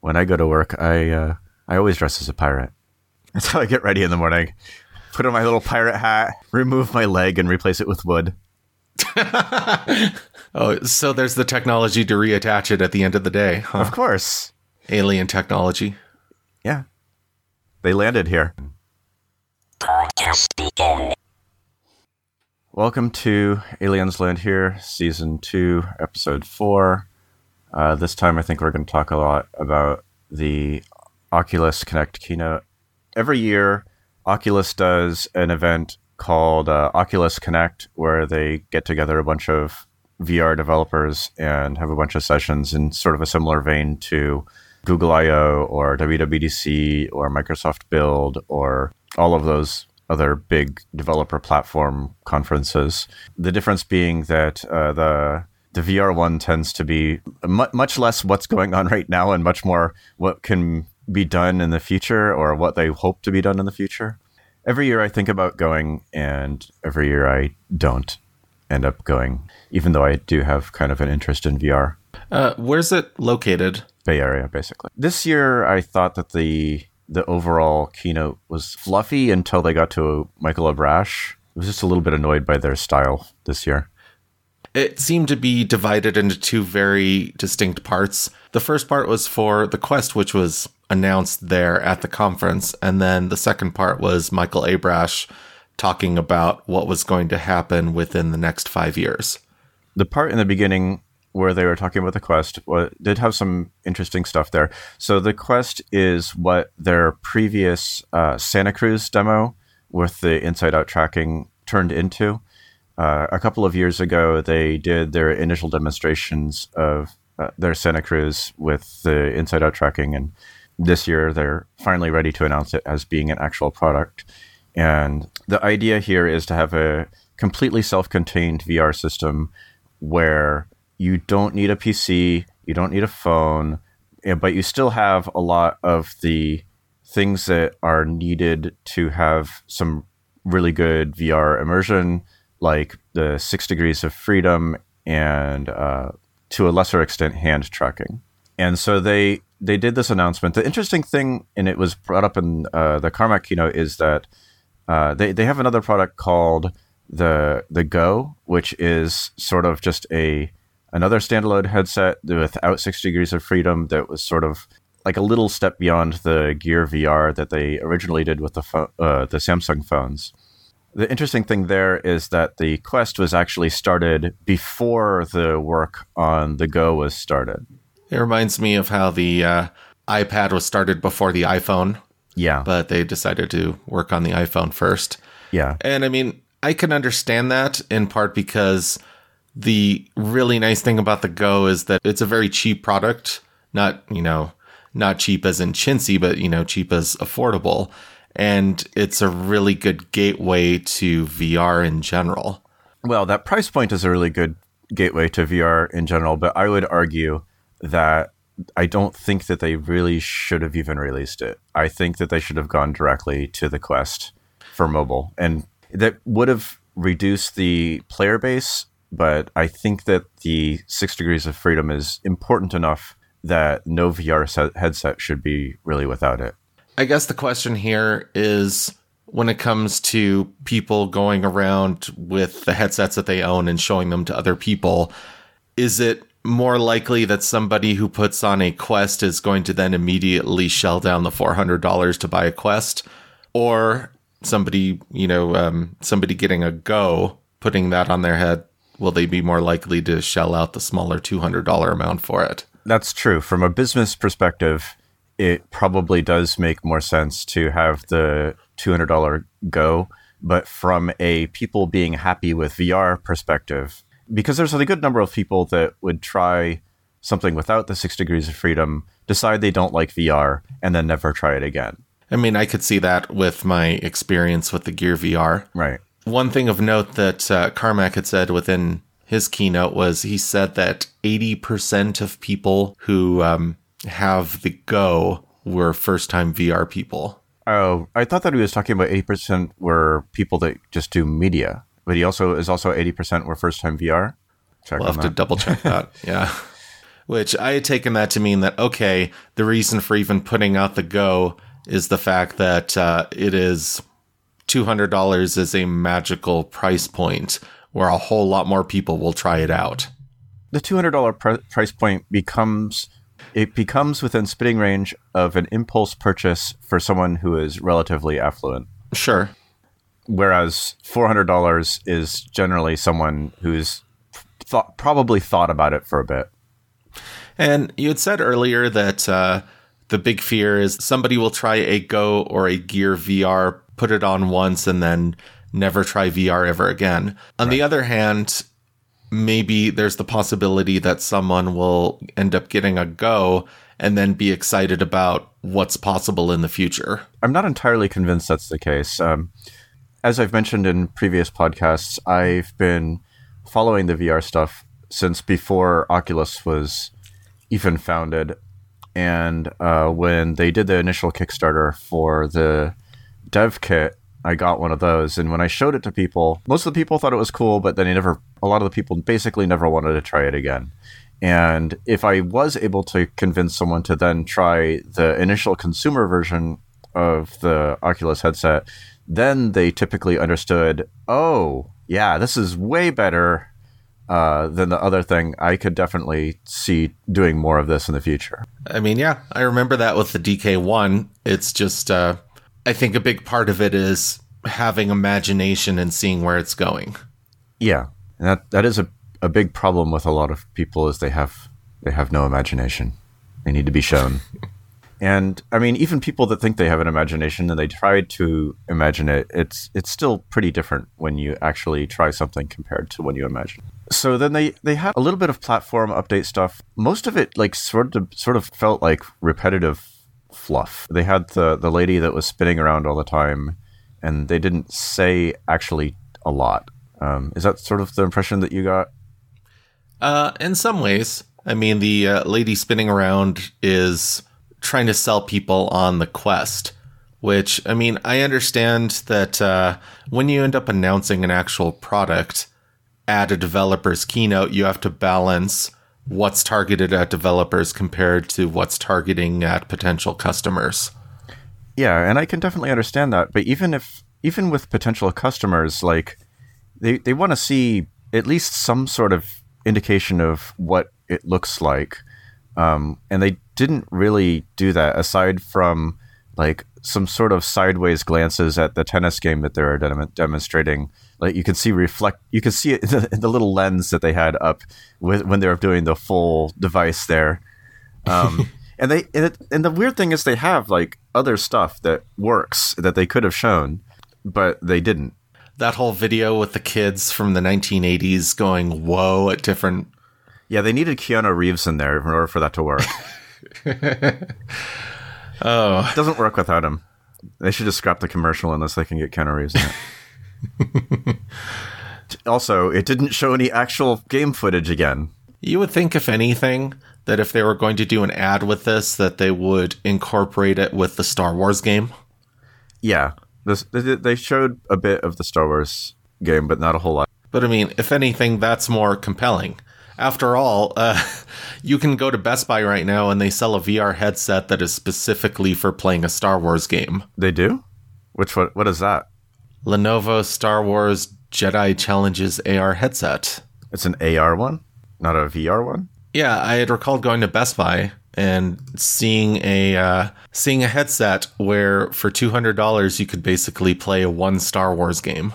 When I go to work, I uh, I always dress as a pirate. That's how I get ready in the morning. Put on my little pirate hat, remove my leg, and replace it with wood. oh, so there's the technology to reattach it at the end of the day, huh? Of course. Alien technology. Yeah. They landed here. Podcast begin. Welcome to Aliens Land Here, Season 2, Episode 4. Uh, this time, I think we're going to talk a lot about the Oculus Connect keynote. Every year, Oculus does an event called uh, Oculus Connect, where they get together a bunch of VR developers and have a bunch of sessions in sort of a similar vein to Google I/O or WWDC or Microsoft Build or all of those other big developer platform conferences. The difference being that uh, the the VR one tends to be much less what's going on right now and much more what can be done in the future or what they hope to be done in the future. Every year I think about going, and every year I don't end up going, even though I do have kind of an interest in VR. Uh, where's it located? Bay Area, basically. This year I thought that the the overall keynote was fluffy until they got to Michael Abrash. I was just a little bit annoyed by their style this year. It seemed to be divided into two very distinct parts. The first part was for the Quest, which was announced there at the conference. And then the second part was Michael Abrash talking about what was going to happen within the next five years. The part in the beginning where they were talking about the Quest well, did have some interesting stuff there. So the Quest is what their previous uh, Santa Cruz demo with the inside out tracking turned into. Uh, a couple of years ago, they did their initial demonstrations of uh, their Santa Cruz with the inside out tracking. And this year, they're finally ready to announce it as being an actual product. And the idea here is to have a completely self contained VR system where you don't need a PC, you don't need a phone, but you still have a lot of the things that are needed to have some really good VR immersion like the six degrees of freedom and uh, to a lesser extent hand tracking. And so they they did this announcement. The interesting thing, and it was brought up in uh, the Carmack keynote, is that uh, they they have another product called the the Go, which is sort of just a another standalone headset without six degrees of freedom that was sort of like a little step beyond the Gear VR that they originally did with the fo- uh, the Samsung phones. The interesting thing there is that the Quest was actually started before the work on the Go was started. It reminds me of how the uh, iPad was started before the iPhone. Yeah. But they decided to work on the iPhone first. Yeah. And I mean, I can understand that in part because the really nice thing about the Go is that it's a very cheap product. Not, you know, not cheap as in chintzy, but, you know, cheap as affordable and it's a really good gateway to VR in general. Well, that price point is a really good gateway to VR in general, but I would argue that I don't think that they really should have even released it. I think that they should have gone directly to the Quest for mobile, and that would have reduced the player base. But I think that the six degrees of freedom is important enough that no VR headset should be really without it. I guess the question here is when it comes to people going around with the headsets that they own and showing them to other people, is it more likely that somebody who puts on a quest is going to then immediately shell down the $400 to buy a quest or somebody, you know, um, somebody getting a go, putting that on their head, will they be more likely to shell out the smaller $200 amount for it? That's true. From a business perspective, it probably does make more sense to have the $200 go. But from a people being happy with VR perspective, because there's a good number of people that would try something without the six degrees of freedom, decide they don't like VR, and then never try it again. I mean, I could see that with my experience with the Gear VR. Right. One thing of note that uh, Carmack had said within his keynote was he said that 80% of people who um, have the go were first time VR people. Oh, I thought that he was talking about 80% were people that just do media, but he also is also 80% were first time VR. Check we'll have that. to double check that. yeah. Which I had taken that to mean that, okay, the reason for even putting out the Go is the fact that uh, it is $200 is a magical price point where a whole lot more people will try it out. The $200 pr- price point becomes it becomes within spitting range of an impulse purchase for someone who is relatively affluent. Sure. Whereas $400 is generally someone who's thought, probably thought about it for a bit. And you had said earlier that uh, the big fear is somebody will try a Go or a Gear VR, put it on once, and then never try VR ever again. On right. the other hand, maybe there's the possibility that someone will end up getting a Go and then be excited about what's possible in the future. I'm not entirely convinced that's the case. Um, as I've mentioned in previous podcasts, I've been following the VR stuff since before Oculus was even founded. And uh, when they did the initial Kickstarter for the dev kit, I got one of those. And when I showed it to people, most of the people thought it was cool, but then they never, a lot of the people basically never wanted to try it again. And if I was able to convince someone to then try the initial consumer version of the Oculus headset, then they typically understood, oh, yeah, this is way better uh, than the other thing, I could definitely see doing more of this in the future. I mean, yeah, I remember that with the DK1. It's just, uh, I think a big part of it is having imagination and seeing where it's going. Yeah, and that that is a, a big problem with a lot of people is they have they have no imagination. They need to be shown. and I mean, even people that think they have an imagination and they try to imagine it, it's it's still pretty different when you actually try something compared to when you imagine so then they they had a little bit of platform update stuff. Most of it like sort of sort of felt like repetitive fluff. They had the the lady that was spinning around all the time, and they didn't say actually a lot. Um, is that sort of the impression that you got? Uh, in some ways, I mean, the uh, lady spinning around is trying to sell people on the quest. Which I mean, I understand that uh, when you end up announcing an actual product, at a developer's keynote, you have to balance what's targeted at developers compared to what's targeting at potential customers. Yeah, and I can definitely understand that. But even if even with potential customers, like they, they want to see at least some sort of indication of what it looks like. Um, and they didn't really do that aside from like some sort of sideways glances at the tennis game that they're dem- demonstrating like you can see reflect you can see it in the, in the, little lens that they had up with when they were doing the full device there. Um, and they and, it, and, the weird thing is they have like other stuff that works that they could have shown but they didn't. That whole video with the kids from the 1980s going whoa at different yeah they needed keanu reeves in there in order for that to work. Oh. it doesn't work without him. They should just scrap the commercial unless they can get keanu reeves in it also, it didn't show any actual game footage again. You would think, if anything, that if they were going to do an ad with this, that they would incorporate it with the Star Wars game. Yeah, this, they showed a bit of the Star Wars game, but not a whole lot. But I mean, if anything, that's more compelling. After all, uh, you can go to Best Buy right now and they sell a VR headset that is specifically for playing a Star Wars game. They do? Which what? What is that? Lenovo Star Wars Jedi Challenges AR headset. It's an AR one, not a VR one. Yeah, I had recalled going to Best Buy and seeing a uh, seeing a headset where for two hundred dollars you could basically play a one Star Wars game.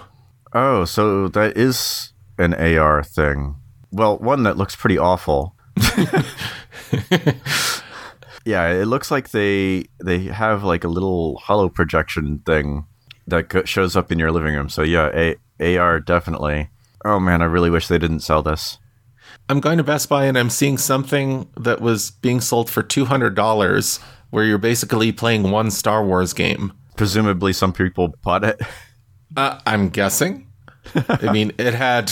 Oh, so that is an AR thing. Well, one that looks pretty awful. yeah, it looks like they they have like a little hollow projection thing that shows up in your living room. So yeah, A- AR definitely. Oh man, I really wish they didn't sell this. I'm going to Best Buy and I'm seeing something that was being sold for $200 where you're basically playing one Star Wars game. Presumably some people bought it. Uh, I'm guessing. I mean, it had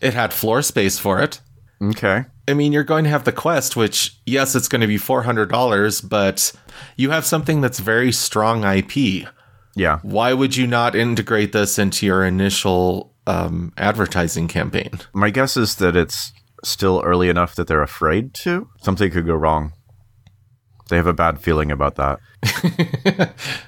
it had floor space for it. Okay. I mean, you're going to have the Quest, which yes, it's going to be $400, but you have something that's very strong IP. Yeah. Why would you not integrate this into your initial um, advertising campaign? My guess is that it's still early enough that they're afraid to. Something could go wrong. They have a bad feeling about that.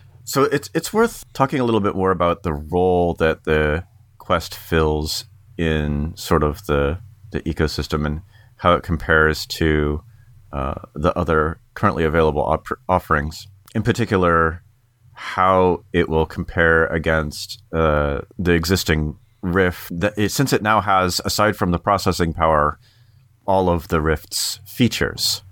so it's it's worth talking a little bit more about the role that the Quest fills in sort of the the ecosystem and how it compares to uh, the other currently available op- offerings. In particular, how it will compare against uh, the existing Rift. Since it now has, aside from the processing power, all of the Rift's features.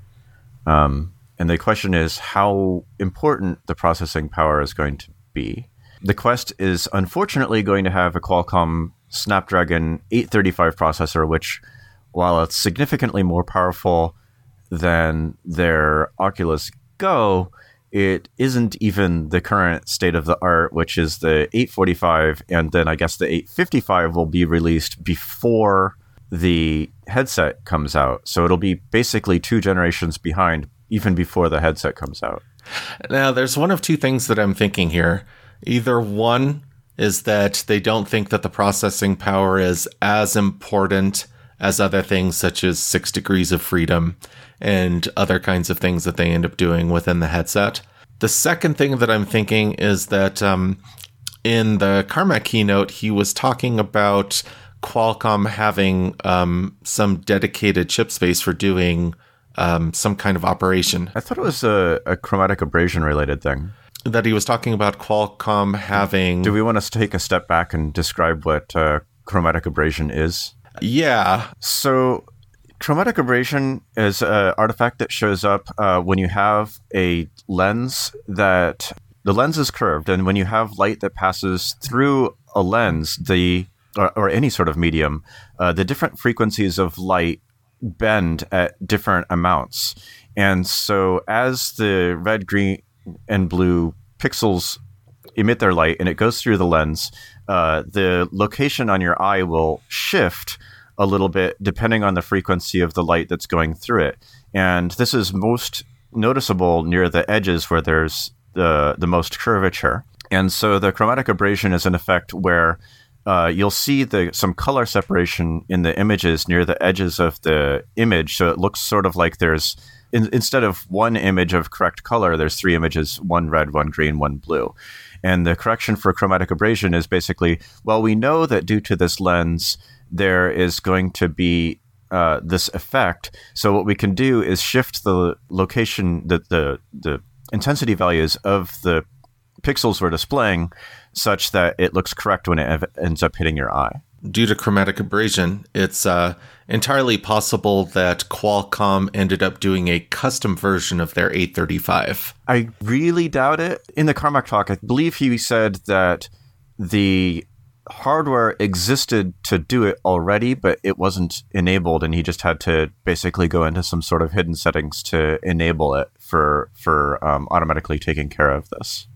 Um, and the question is how important the processing power is going to be. The Quest is unfortunately going to have a Qualcomm Snapdragon 835 processor, which, while it's significantly more powerful than their Oculus Go, it isn't even the current state of the art, which is the 845, and then I guess the 855 will be released before the headset comes out. So it'll be basically two generations behind, even before the headset comes out. Now, there's one of two things that I'm thinking here. Either one is that they don't think that the processing power is as important as other things such as six degrees of freedom and other kinds of things that they end up doing within the headset. The second thing that I'm thinking is that um, in the Carmack keynote, he was talking about Qualcomm having um, some dedicated chip space for doing um, some kind of operation. I thought it was a, a chromatic aberration related thing. That he was talking about Qualcomm having. Do we want to take a step back and describe what uh, chromatic aberration is? Yeah. So, chromatic aberration is an artifact that shows up uh, when you have a lens that the lens is curved, and when you have light that passes through a lens, the or, or any sort of medium, uh, the different frequencies of light bend at different amounts. And so as the red, green, and blue pixels emit their light and it goes through the lens, uh, the location on your eye will shift a little bit depending on the frequency of the light that's going through it. And this is most noticeable near the edges where there's the, the most curvature. And so the chromatic aberration is an effect where uh, you'll see the some color separation in the images near the edges of the image. So it looks sort of like there's in, instead of one image of correct color, there's three images: one red, one green, one blue. And the correction for chromatic aberration is basically, well, we know that due to this lens, there is going to be uh, this effect. So what we can do is shift the location, the the, the intensity values of the pixels we're displaying such that it looks correct when it ends up hitting your eye. Due to chromatic aberration, it's uh, entirely possible that Qualcomm ended up doing a custom version of their 835. I really doubt it. In the Carmack talk, I believe he said that the hardware existed to do it already, but it wasn't enabled, and he just had to basically go into some sort of hidden settings to enable it for for um, automatically taking care of this.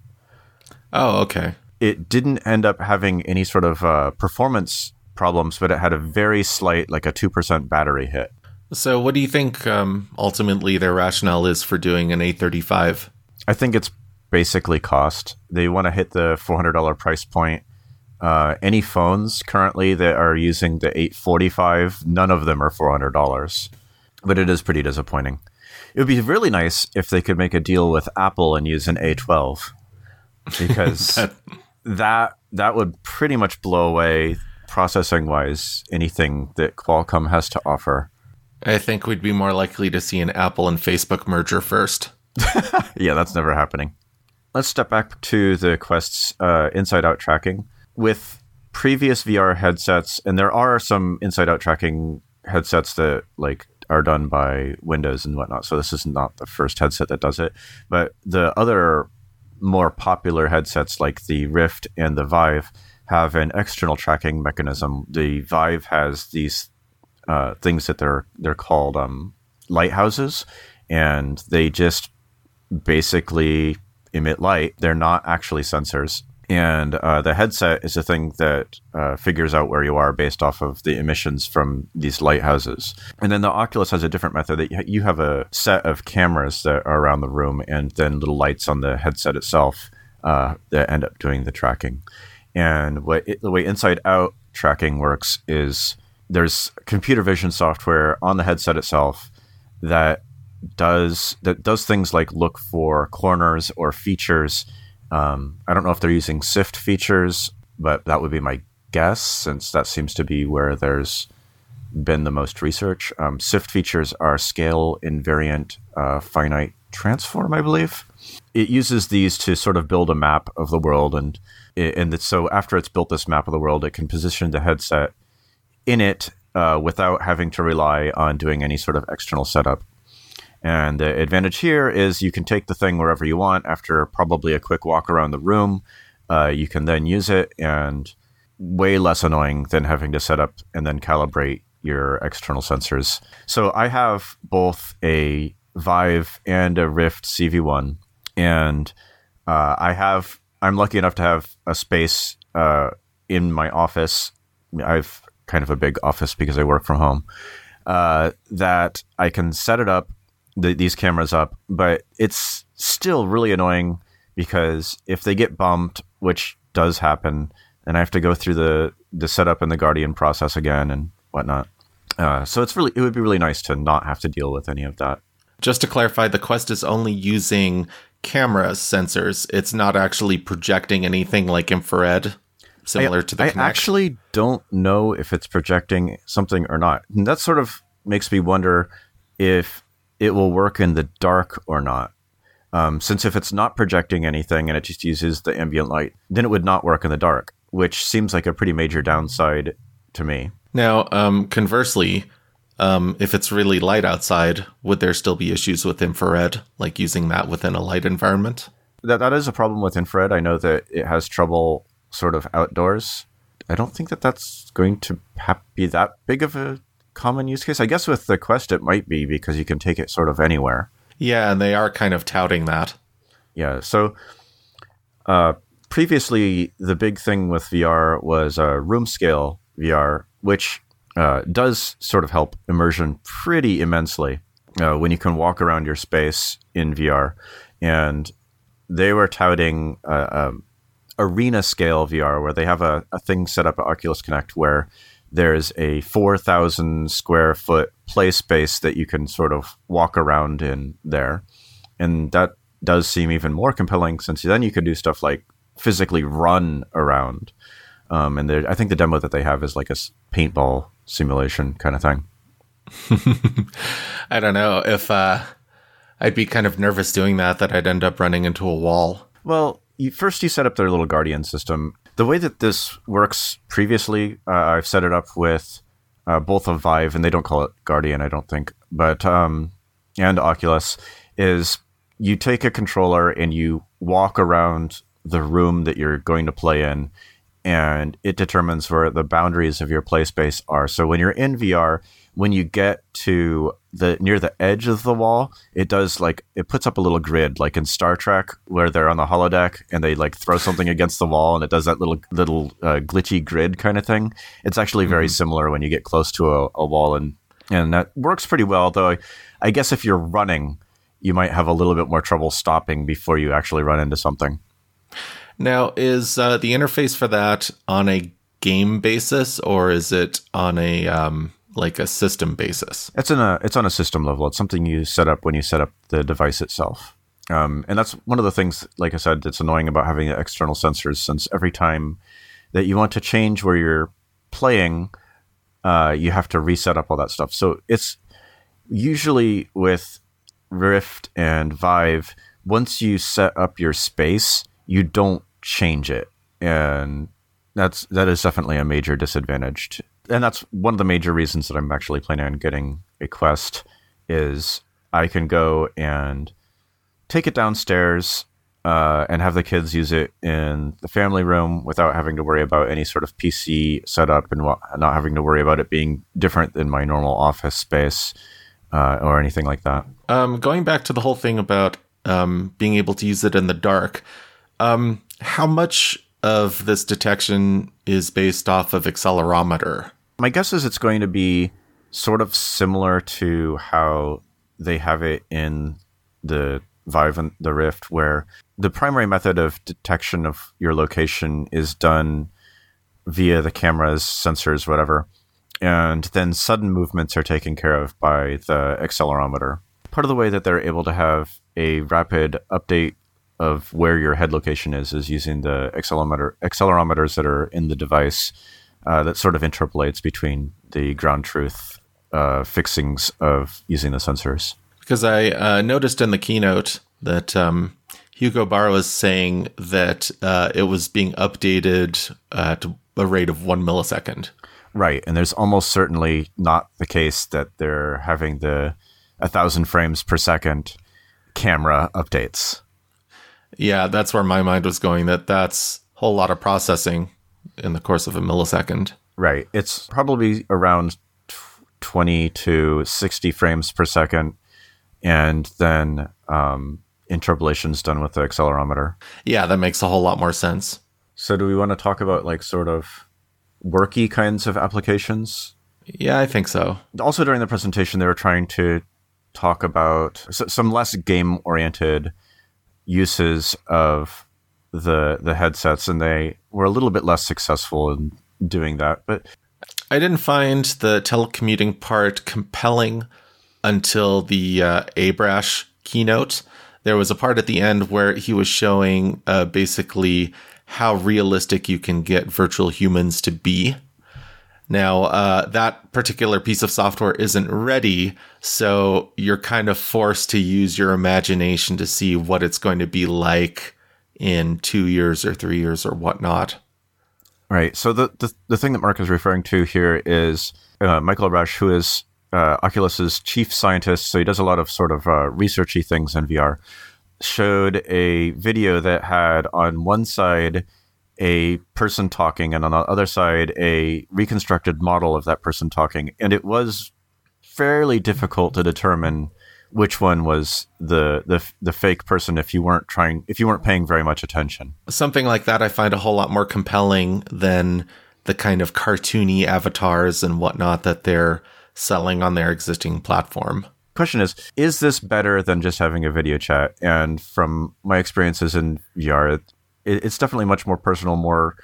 Oh, okay it didn't end up having any sort of uh, performance problems, but it had a very slight, like a 2% battery hit. So, what do you think um, ultimately their rationale is for doing an 835? I think it's basically cost. They want to hit the $400 price point. Uh, any phones currently that are using the 845, none of them are $400. But it is pretty disappointing. It would be really nice if they could make a deal with Apple and use an A12 because that, that that would pretty much blow away processing wise anything that Qualcomm has to offer. I think we'd be more likely to see an Apple and Facebook merger first. yeah, that's never happening. Let's step back to the Quest's uh, inside out tracking. With previous VR headsets, and there are some inside out tracking headsets that like are done by Windows and whatnot. So this is not the first headset that does it. But the other more popular headsets like the Rift and the Vive have an external tracking mechanism. The Vive has these uh, things that they're they're called um, lighthouses, and they just basically emit light. They're not actually sensors, and uh, the headset is a thing that uh, figures out where you are based off of the emissions from these lighthouses. And then the Oculus has a different method that you have a set of cameras that are around the room, and then little lights on the headset itself uh, that end up doing the tracking. And it, the way inside out tracking works is there's computer vision software on the headset itself that does that does things like look for corners or features. Um, I don't know if they're using SIFT features, but that would be my guess since that seems to be where there's been the most research. Um, SIFT features are scale invariant uh, finite transform, I believe. It uses these to sort of build a map of the world, and and so after it's built this map of the world, it can position the headset in it uh, without having to rely on doing any sort of external setup. And the advantage here is you can take the thing wherever you want after probably a quick walk around the room. Uh, you can then use it, and way less annoying than having to set up and then calibrate your external sensors. So I have both a Vive and a Rift CV1, and uh, I have I'm lucky enough to have a space uh, in my office. I've kind of a big office because I work from home. Uh, that I can set it up, the, these cameras up, but it's still really annoying because if they get bumped, which does happen, then I have to go through the the setup and the Guardian process again and whatnot. Uh, so it's really it would be really nice to not have to deal with any of that. Just to clarify, the Quest is only using camera sensors. It's not actually projecting anything like infrared similar I, to the I Kinect. actually don't know if it's projecting something or not. And that sort of makes me wonder if it will work in the dark or not. Um, since if it's not projecting anything and it just uses the ambient light, then it would not work in the dark, which seems like a pretty major downside to me. Now, um, conversely, um, if it's really light outside, would there still be issues with infrared, like using that within a light environment? That that is a problem with infrared. I know that it has trouble sort of outdoors. I don't think that that's going to be that big of a common use case. I guess with the Quest it might be because you can take it sort of anywhere. Yeah, and they are kind of touting that. Yeah. So uh, previously, the big thing with VR was uh, room scale VR, which uh, does sort of help immersion pretty immensely uh, when you can walk around your space in VR. And they were touting uh, um, arena scale VR, where they have a, a thing set up at Oculus Connect where there's a 4,000 square foot play space that you can sort of walk around in there. And that does seem even more compelling since then you can do stuff like physically run around. Um, and I think the demo that they have is like a paintball simulation kind of thing. I don't know if uh, I'd be kind of nervous doing that, that I'd end up running into a wall. Well, you, first you set up their little Guardian system. The way that this works previously, uh, I've set it up with uh, both a Vive, and they don't call it Guardian, I don't think, but um, and Oculus, is you take a controller and you walk around the room that you're going to play in, and it determines where the boundaries of your play space are. So when you're in VR, when you get to the near the edge of the wall, it does like it puts up a little grid, like in Star Trek, where they're on the holodeck and they like throw something against the wall, and it does that little little uh, glitchy grid kind of thing. It's actually very mm-hmm. similar when you get close to a, a, wall, and and that works pretty well. Though I, I guess if you're running, you might have a little bit more trouble stopping before you actually run into something. Now, is uh, the interface for that on a game basis, or is it on a um, like a system basis? It's in a it's on a system level. It's something you set up when you set up the device itself. Um, and that's one of the things, like I said, that's annoying about having external sensors. Since every time that you want to change where you're playing, uh, you have to reset up all that stuff. So it's usually with Rift and Vive. Once you set up your space, you don't change it, and that's that is definitely a major disadvantage. And that's one of the major reasons that I'm actually planning on getting a Quest is I can go and take it downstairs uh, and have the kids use it in the family room without having to worry about any sort of PC setup and not having to worry about it being different than my normal office space uh, or anything like that. Um, going back to the whole thing about um, being able to use it in the dark, um, how much of this detection is based off of accelerometer? My guess is it's going to be sort of similar to how they have it in the Vive and the Rift, where the primary method of detection of your location is done via the cameras, sensors, whatever. and then sudden movements are taken care of by the accelerometer. Part of the way that they're able to have a rapid update of where your head location is is using the accelerometer accelerometers that are in the device uh, that sort of interpolates between the ground truth uh, fixings of using the sensors. Because I uh, noticed in the keynote that um, Hugo Barra was saying that uh, it was being updated at a rate of one millisecond. Right, and there's almost certainly not the case that they're having the a thousand frames per second camera updates. Yeah, that's where my mind was going. That that's a whole lot of processing in the course of a millisecond. Right. It's probably around 20 to 60 frames per second. And then um, interpolation's done with the accelerometer. Yeah, that makes a whole lot more sense. So, do we want to talk about like sort of worky kinds of applications? Yeah, I think so. Also, during the presentation, they were trying to talk about some less game oriented uses of the the headsets, and they were a little bit less successful in doing that. But I didn't find the telecommuting part compelling until the uh, Abrash keynote. There was a part at the end where he was showing uh, basically how realistic you can get virtual humans to be. Now, uh, that particular piece of software isn't ready, so you're kind of forced to use your imagination to see what it's going to be like in two years or three years or whatnot. Right. So the the, the thing that Mark is referring to here is uh, Michael Abrash, who is uh, Oculus's chief scientist. So he does a lot of sort of uh, researchy things in VR. Showed a video that had on one side a person talking, and on the other side a reconstructed model of that person talking, and it was fairly difficult to determine which one was the the the fake person if you weren't trying if you weren't paying very much attention. Something like that I find a whole lot more compelling than the kind of cartoony avatars and whatnot that they're selling on their existing platform. Question is, is this better than just having a video chat? And from my experiences in VR, it, it's definitely much more personal, more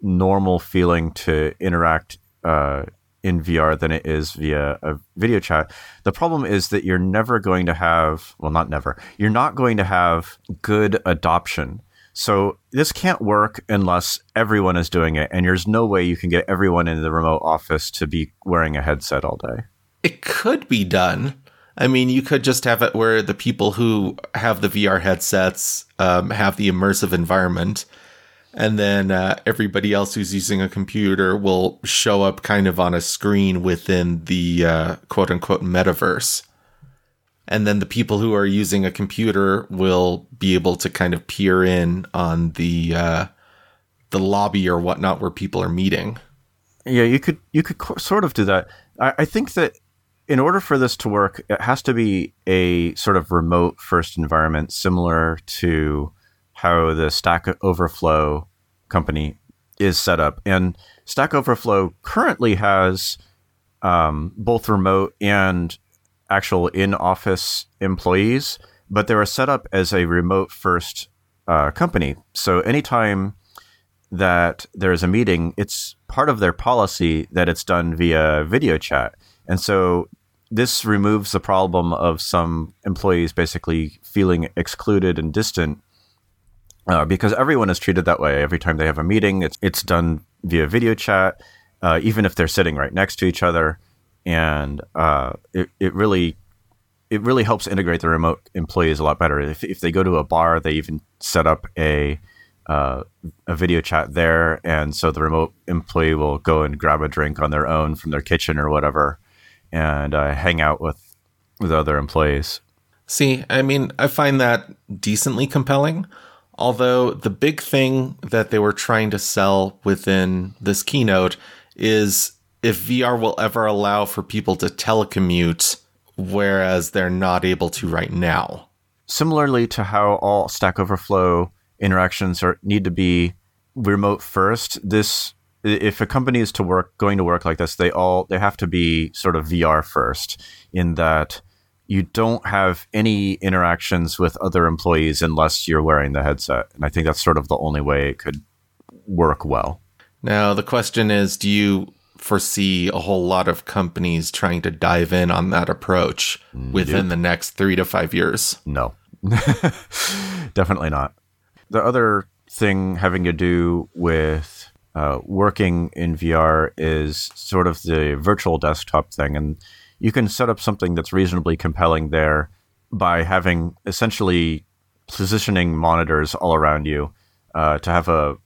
normal feeling to interact uh, in VR than it is via a video chat. The problem is that you're never going to have, well, not never, you're not going to have good adoption. So this can't work unless everyone is doing it, and there's no way you can get everyone in the remote office to be wearing a headset all day. It could be done. I mean, you could just have it where the people who have the VR headsets um, have the immersive environment and then uh, everybody else who's using a computer will show up kind of on a screen within the uh, quote unquote metaverse. And then the people who are using a computer will be able to kind of peer in on the uh, the lobby or whatnot where people are meeting. Yeah, you could you could co- sort of do that. I, I think that in order for this to work, it has to be a sort of remote first environment, similar to how the Stack Overflow company is set up. And Stack Overflow currently has um, both remote and actual in office employees, but they were set up as a remote first uh, company. So anytime that there is a meeting, it's part of their policy that it's done via video chat. And so this removes the problem of some employees basically feeling excluded and distant uh, because everyone is treated that way. Every time they have a meeting, it's it's done via video chat, uh, even if they're sitting right next to each other, and uh, it it really it really helps integrate the remote employees a lot better. If if they go to a bar, they even set up a uh, a video chat there, and so the remote employee will go and grab a drink on their own from their kitchen or whatever, and uh, hang out with with other employees. See, I mean, I find that decently compelling. Although the big thing that they were trying to sell within this keynote is if VR will ever allow for people to telecommute, whereas they're not able to right now. Similarly to how all Stack Overflow interactions are need to be remote first, this if a company is to work going to work like this, they all they have to be sort of VR first in that you don't have any interactions with other employees unless you're wearing the headset. And I think that's sort of the only way it could work well. Now, the question is do you foresee a whole lot of companies trying to dive in on that approach within the next three to five years. No, definitely not. The other thing having to do with uh, working in VR is sort of the virtual desktop thing. And you can set up something that's reasonably compelling there by having essentially positioning monitors all around you uh, to have a,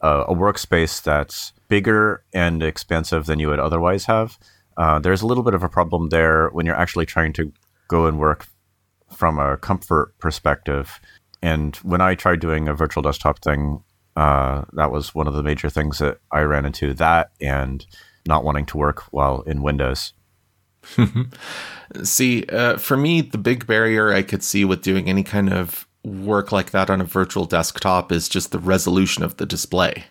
a, a workspace that's bigger and expansive than you would otherwise have. Uh, there's a little bit of a problem there when you're actually trying to go and work from a comfort perspective. And when I tried doing a virtual desktop thing, uh, that was one of the major things that I ran into. That and not wanting to work while in Windows. see, uh, for me, the big barrier I could see with doing any kind of work like that on a virtual desktop is just the resolution of the display.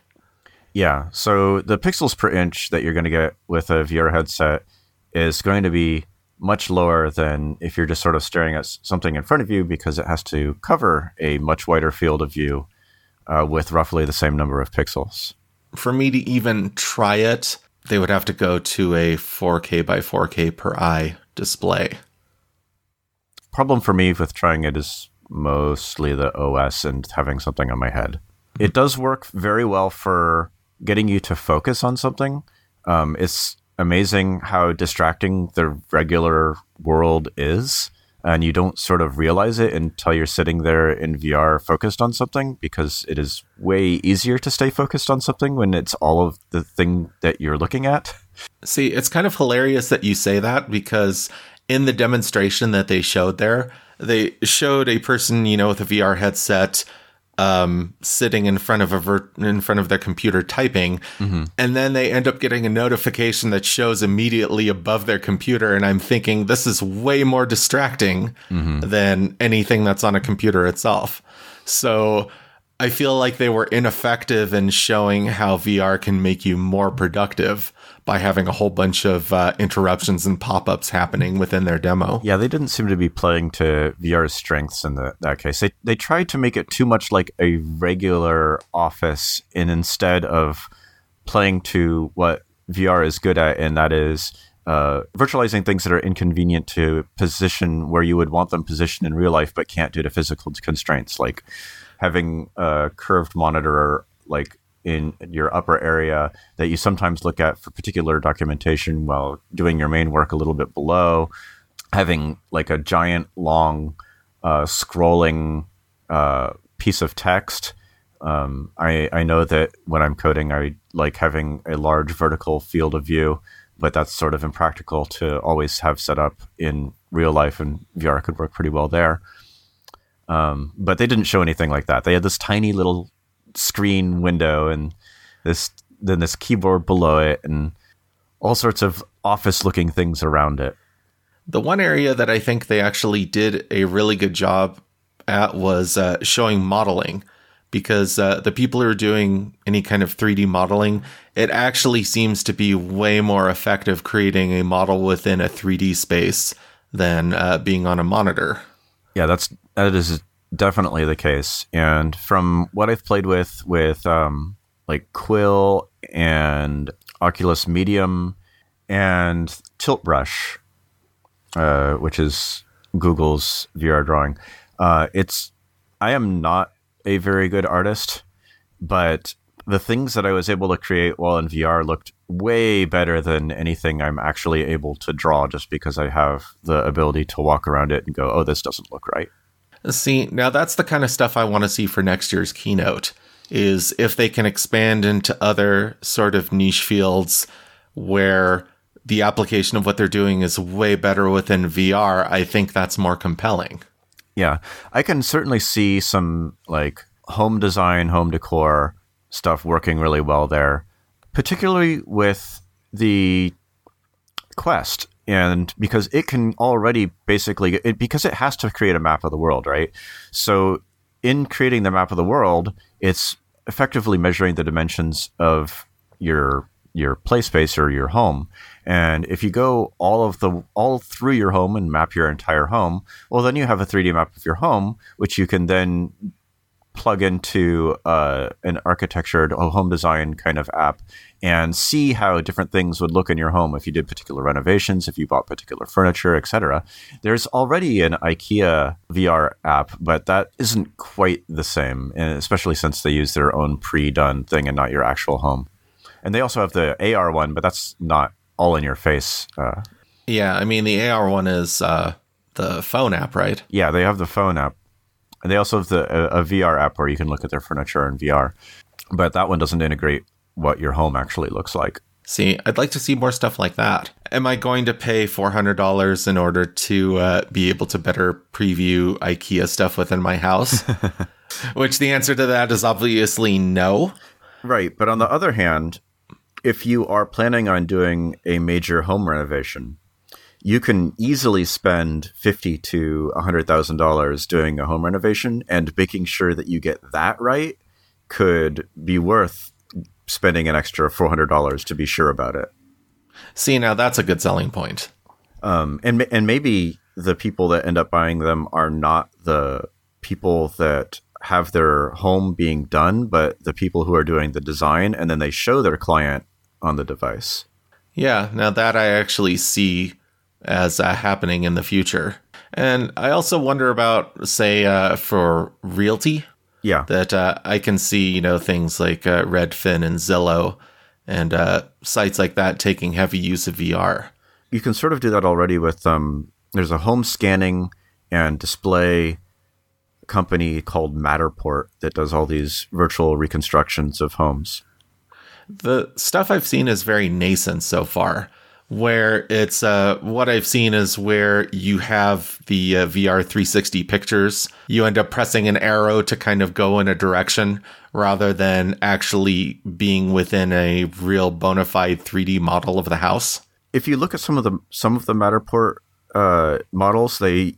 Yeah. So the pixels per inch that you're going to get with a VR headset is going to be much lower than if you're just sort of staring at something in front of you because it has to cover a much wider field of view uh, with roughly the same number of pixels. For me to even try it, they would have to go to a 4K by 4K per eye display. Problem for me with trying it is mostly the OS and having something on my head. It does work very well for getting you to focus on something. Um, it's amazing how distracting the regular world is. And you don't sort of realize it until you're sitting there in VR focused on something because it is way easier to stay focused on something when it's all of the thing that you're looking at. See, it's kind of hilarious that you say that because in the demonstration that they showed there, they showed a person, you know, with a VR headset um, sitting in front of a ver- in front of their computer typing, mm-hmm. and then they end up getting a notification that shows immediately above their computer, and I'm thinking this is way more distracting mm-hmm. than anything that's on a computer itself. So I feel like they were ineffective in showing how VR can make you more productive by having a whole bunch of uh, interruptions and pop-ups happening within their demo. Yeah, they didn't seem to be playing to VR's strengths in the, that case. They they tried to make it too much like a regular office, and instead of playing to what VR is good at, and that is uh, virtualizing things that are inconvenient to position where you would want them positioned in real life, but can't due to physical constraints, like having a curved monitor like in your upper area that you sometimes look at for particular documentation while doing your main work a little bit below, having like a giant long uh, scrolling uh, piece of text. Um, I, I know that when I'm coding, I like having a large vertical field of view, but that's sort of impractical to always have set up in real life, and VR could work pretty well there. Um, but they didn't show anything like that. They had this tiny little screen window and this then this keyboard below it and all sorts of office looking things around it. The one area that I think they actually did a really good job at was uh, showing modeling because uh, the people who are doing any kind of 3D modeling, it actually seems to be way more effective creating a model within a 3D space than uh, being on a monitor. Yeah, that's that is definitely the case. And from what I've played with with um, like Quill and Oculus Medium and Tilt Brush, uh, which is Google's VR drawing, uh, it's I am not a very good artist, but the things that I was able to create while in VR looked way better than anything I'm actually able to draw just because I have the ability to walk around it and go, oh, this doesn't look right. See, now that's the kind of stuff I want to see for next year's keynote is if they can expand into other sort of niche fields where the application of what they're doing is way better within VR, I think that's more compelling. Yeah. I can certainly see some like home design, home decor stuff working really well there, particularly with the Quest and because it can already basically it, because it has to create a map of the world right? So in creating the map of the world it's effectively measuring the dimensions of your your play space or your home. And if you go all of the all through your home and map your entire home well then you have a 3d map of your home which you can then plug into uh, an architectured a home design kind of app and see how different things would look in your home if you did particular renovations, if you bought particular furniture, etc. There's already an IKEA VR app, but that isn't quite the same, especially since they use their own pre-done thing and not your actual home. And they also have the AR one, but that's not all in your face. Uh, yeah, I mean the AR one is uh, the phone app, right? Yeah, they have the phone app, and they also have the a, a VR app where you can look at their furniture in VR. But that one doesn't integrate what your home actually looks like. See, I'd like to see more stuff like that. Am I going to pay $400 in order to uh, be able to better preview IKEA stuff within my house? Which the answer to that is obviously no. Right. But on the other hand, if you are planning on doing a major home renovation, you can easily spend fifty to hundred thousand dollars doing a home renovation, and making sure that you get that right could be worth spending an extra four hundred dollars to be sure about it. See, now that's a good selling point. Um, and and maybe the people that end up buying them are not the people that have their home being done, but the people who are doing the design, and then they show their client on the device. Yeah, now that I actually see as uh, happening in the future. And I also wonder about, say, uh, for realty, yeah. That uh, I can see, you know, things like uh, Redfin and Zillow and uh, sites like that taking heavy use of VR. You can sort of do that already with um, there's a home scanning and display company called Matterport that does all these virtual reconstructions of homes. The stuff I've seen is very nascent so far where it's uh, what I've seen is where you have the uh, VR 360 pictures. You end up pressing an arrow to kind of go in a direction rather than actually being within a real bona fide 3D model of the house. If you look at some of the some of the Matterport uh, models, they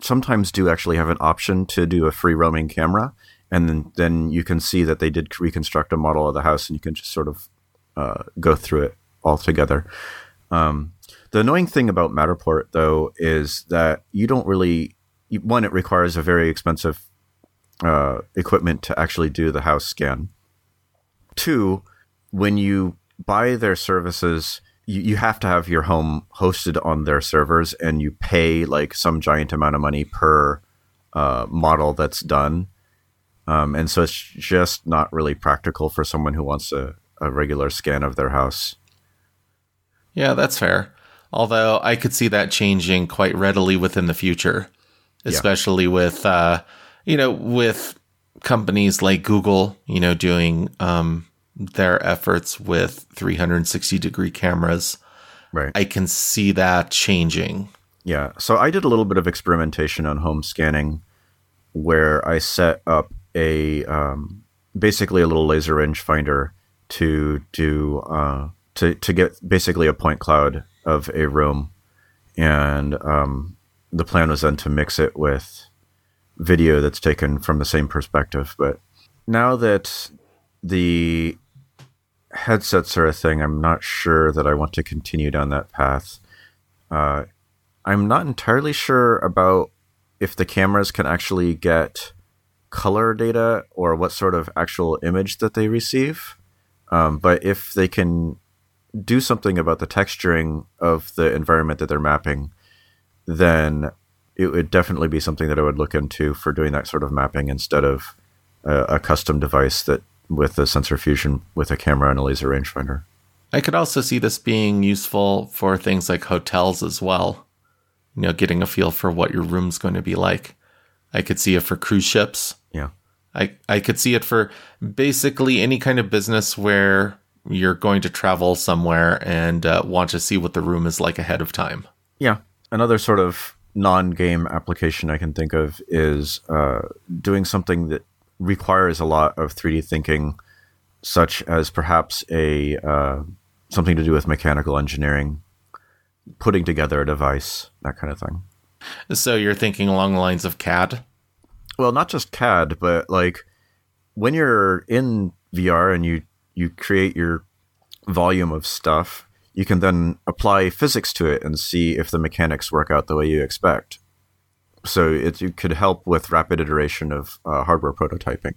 sometimes do actually have an option to do a free roaming camera, and then, then you can see that they did reconstruct a model of the house, and you can just sort of uh, go through it all together. Um, the annoying thing about Matterport, though, is that you don't really. One, it requires a very expensive uh, equipment to actually do the house scan. Two, when you buy their services, you, you have to have your home hosted on their servers, and you pay like some giant amount of money per uh, model that's done. Um, and so it's just not really practical for someone who wants a, a regular scan of their house. Yeah, that's fair. Although I could see that changing quite readily within the future, especially yeah. with, uh, you know, with companies like Google, you know, doing um, their efforts with 360 degree cameras. Right. I can see that changing. Yeah. So I did a little bit of experimentation on home scanning where I set up a um, basically a little laser range finder to do uh, to to get basically a point cloud of a room, and um, the plan was then to mix it with video that's taken from the same perspective. But now that the headsets are a thing, I'm not sure that I want to continue down that path. Uh, I'm not entirely sure about if the cameras can actually get color data or what sort of actual image that they receive. Um, but if they can do something about the texturing of the environment that they're mapping, then it would definitely be something that I would look into for doing that sort of mapping instead of a, a custom device that with a sensor fusion with a camera and a laser rangefinder. I could also see this being useful for things like hotels as well. You know, getting a feel for what your room's going to be like. I could see it for cruise ships. Yeah. I, I could see it for basically any kind of business where you're going to travel somewhere and uh, want to see what the room is like ahead of time. Yeah. Another sort of non game application I can think of is uh, doing something that requires a lot of 3D thinking, such as perhaps a uh, something to do with mechanical engineering, putting together a device, that kind of thing. So you're thinking along the lines of CAD? Well, not just CAD, but like when you're in VR and you you create your volume of stuff, you can then apply physics to it and see if the mechanics work out the way you expect. so it, it could help with rapid iteration of uh, hardware prototyping.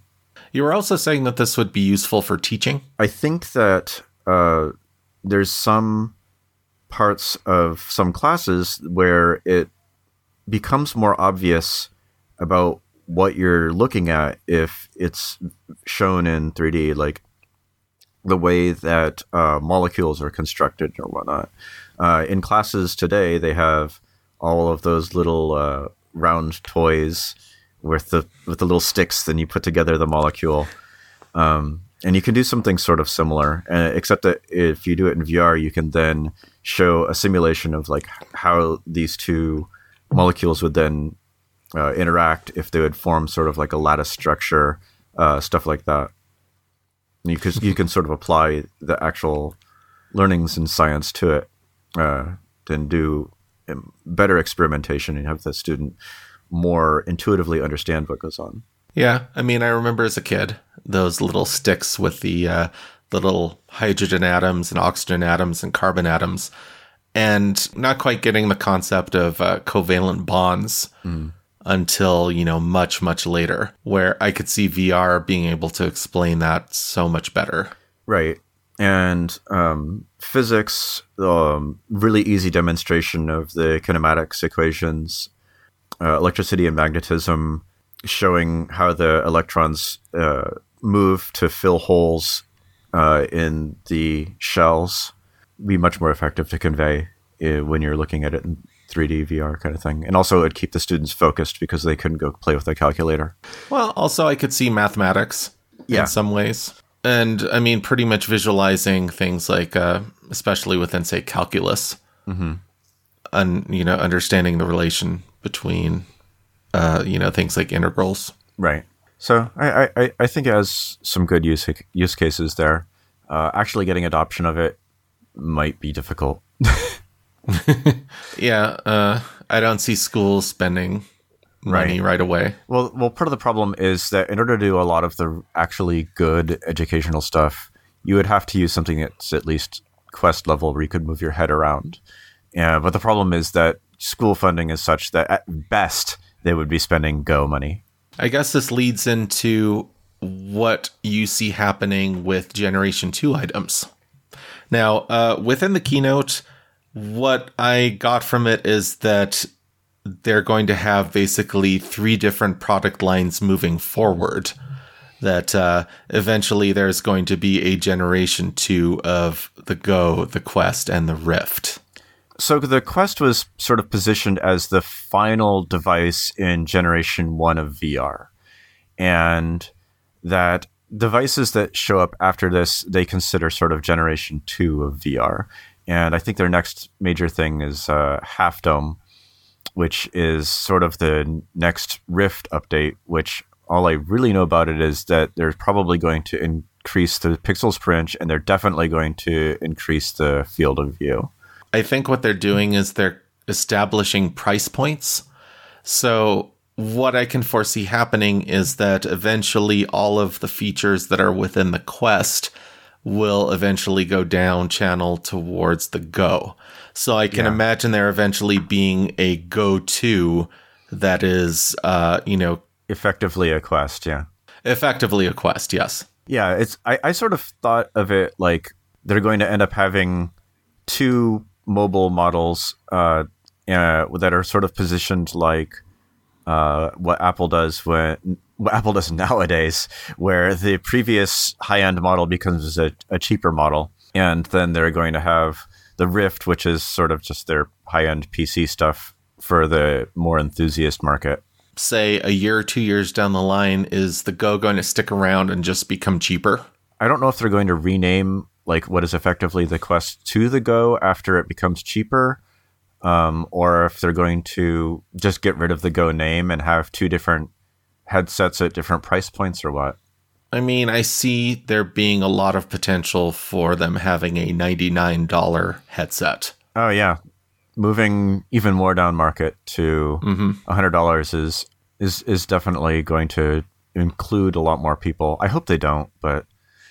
You were also saying that this would be useful for teaching. I think that uh, there's some parts of some classes where it becomes more obvious about what you're looking at if it's shown in 3D, like the way that uh, molecules are constructed or whatnot. Uh, in classes today, they have all of those little uh, round toys with the with the little sticks. Then you put together the molecule, um, and you can do something sort of similar. Uh, except that if you do it in VR, you can then show a simulation of like how these two molecules would then uh, interact if they would form sort of like a lattice structure, uh, stuff like that. And you can you can sort of apply the actual learnings in science to it, uh, and do um, better experimentation and have the student more intuitively understand what goes on. Yeah, I mean, I remember as a kid those little sticks with the uh, the little hydrogen atoms and oxygen atoms and carbon atoms, and not quite getting the concept of uh, covalent bonds mm. Until you know much much later, where I could see VR being able to explain that so much better. Right, and um, physics, um, really easy demonstration of the kinematics equations, uh, electricity and magnetism, showing how the electrons uh, move to fill holes uh, in the shells be much more effective to convey uh, when you're looking at it in 3D VR kind of thing. And also, it'd keep the students focused because they couldn't go play with the calculator. Well, also, I could see mathematics yeah. in some ways. And I mean, pretty much visualizing things like, uh, especially within, say, calculus, mm-hmm. and you know, understanding the relation between, uh, you know, things like integrals. Right. So I, I, I think it has some good use use cases there. Uh, actually, getting adoption of it might be difficult. yeah, uh, I don't see schools spending money right. right away. Well, well, part of the problem is that in order to do a lot of the actually good educational stuff, you would have to use something that's at least quest level where you could move your head around. Yeah, but the problem is that school funding is such that at best they would be spending Go money. I guess this leads into what you see happening with Generation 2 items. Now, uh, within the keynote, what I got from it is that they're going to have basically three different product lines moving forward. That uh, eventually there's going to be a generation two of the Go, the Quest, and the Rift. So the Quest was sort of positioned as the final device in generation one of VR. And that devices that show up after this, they consider sort of generation two of VR. And I think their next major thing is uh, Half Dome, which is sort of the next Rift update, which all I really know about it is that they're probably going to increase the pixels per inch and they're definitely going to increase the field of view. I think what they're doing is they're establishing price points. So what I can foresee happening is that eventually all of the features that are within the quest will eventually go down channel towards the go. So I can yeah. imagine there eventually being a go to that is, uh, you know, effectively a quest. Yeah. Effectively a quest. Yes. Yeah. It's, I, I sort of thought of it like they're going to end up having two mobile models, uh, uh, that are sort of positioned like, uh, what Apple does when what Apple does nowadays, where the previous high end model becomes a, a, cheaper model, and then they're going to have the Rift, which is sort of just their high end PC stuff for the more enthusiast market. Say a year or two years down the line, is the Go going to stick around and just become cheaper? I don't know if they're going to rename like what is effectively the Quest to the Go after it becomes cheaper um, or if they're going to just get rid of the Go name and have two different headsets at different price points or what? I mean, I see there being a lot of potential for them having a $99 headset. Oh, yeah. Moving even more down market to mm-hmm. $100 is, is, is definitely going to include a lot more people. I hope they don't, but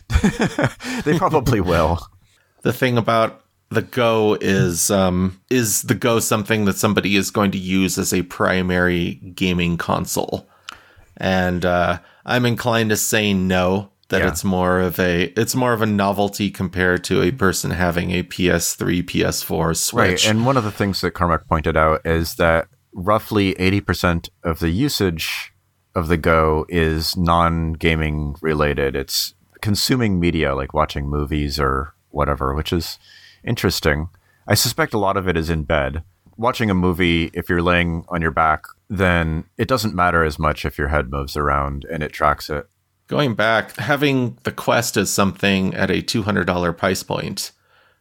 they probably will. The thing about the Go is um, is the Go something that somebody is going to use as a primary gaming console, and uh, I'm inclined to say no. That Yeah. it's more of a it's more of a novelty compared to a person having a PS3, PS4, Switch. Right. And one of the things that Carmack pointed out is that roughly 80% of the usage of the Go is non gaming related. It's consuming media like watching movies or whatever, which is interesting. I suspect a lot of it is in bed. Watching a movie, if you're laying on your back, then it doesn't matter as much if your head moves around and it tracks it. Going back, having the Quest as something at a $200 price point,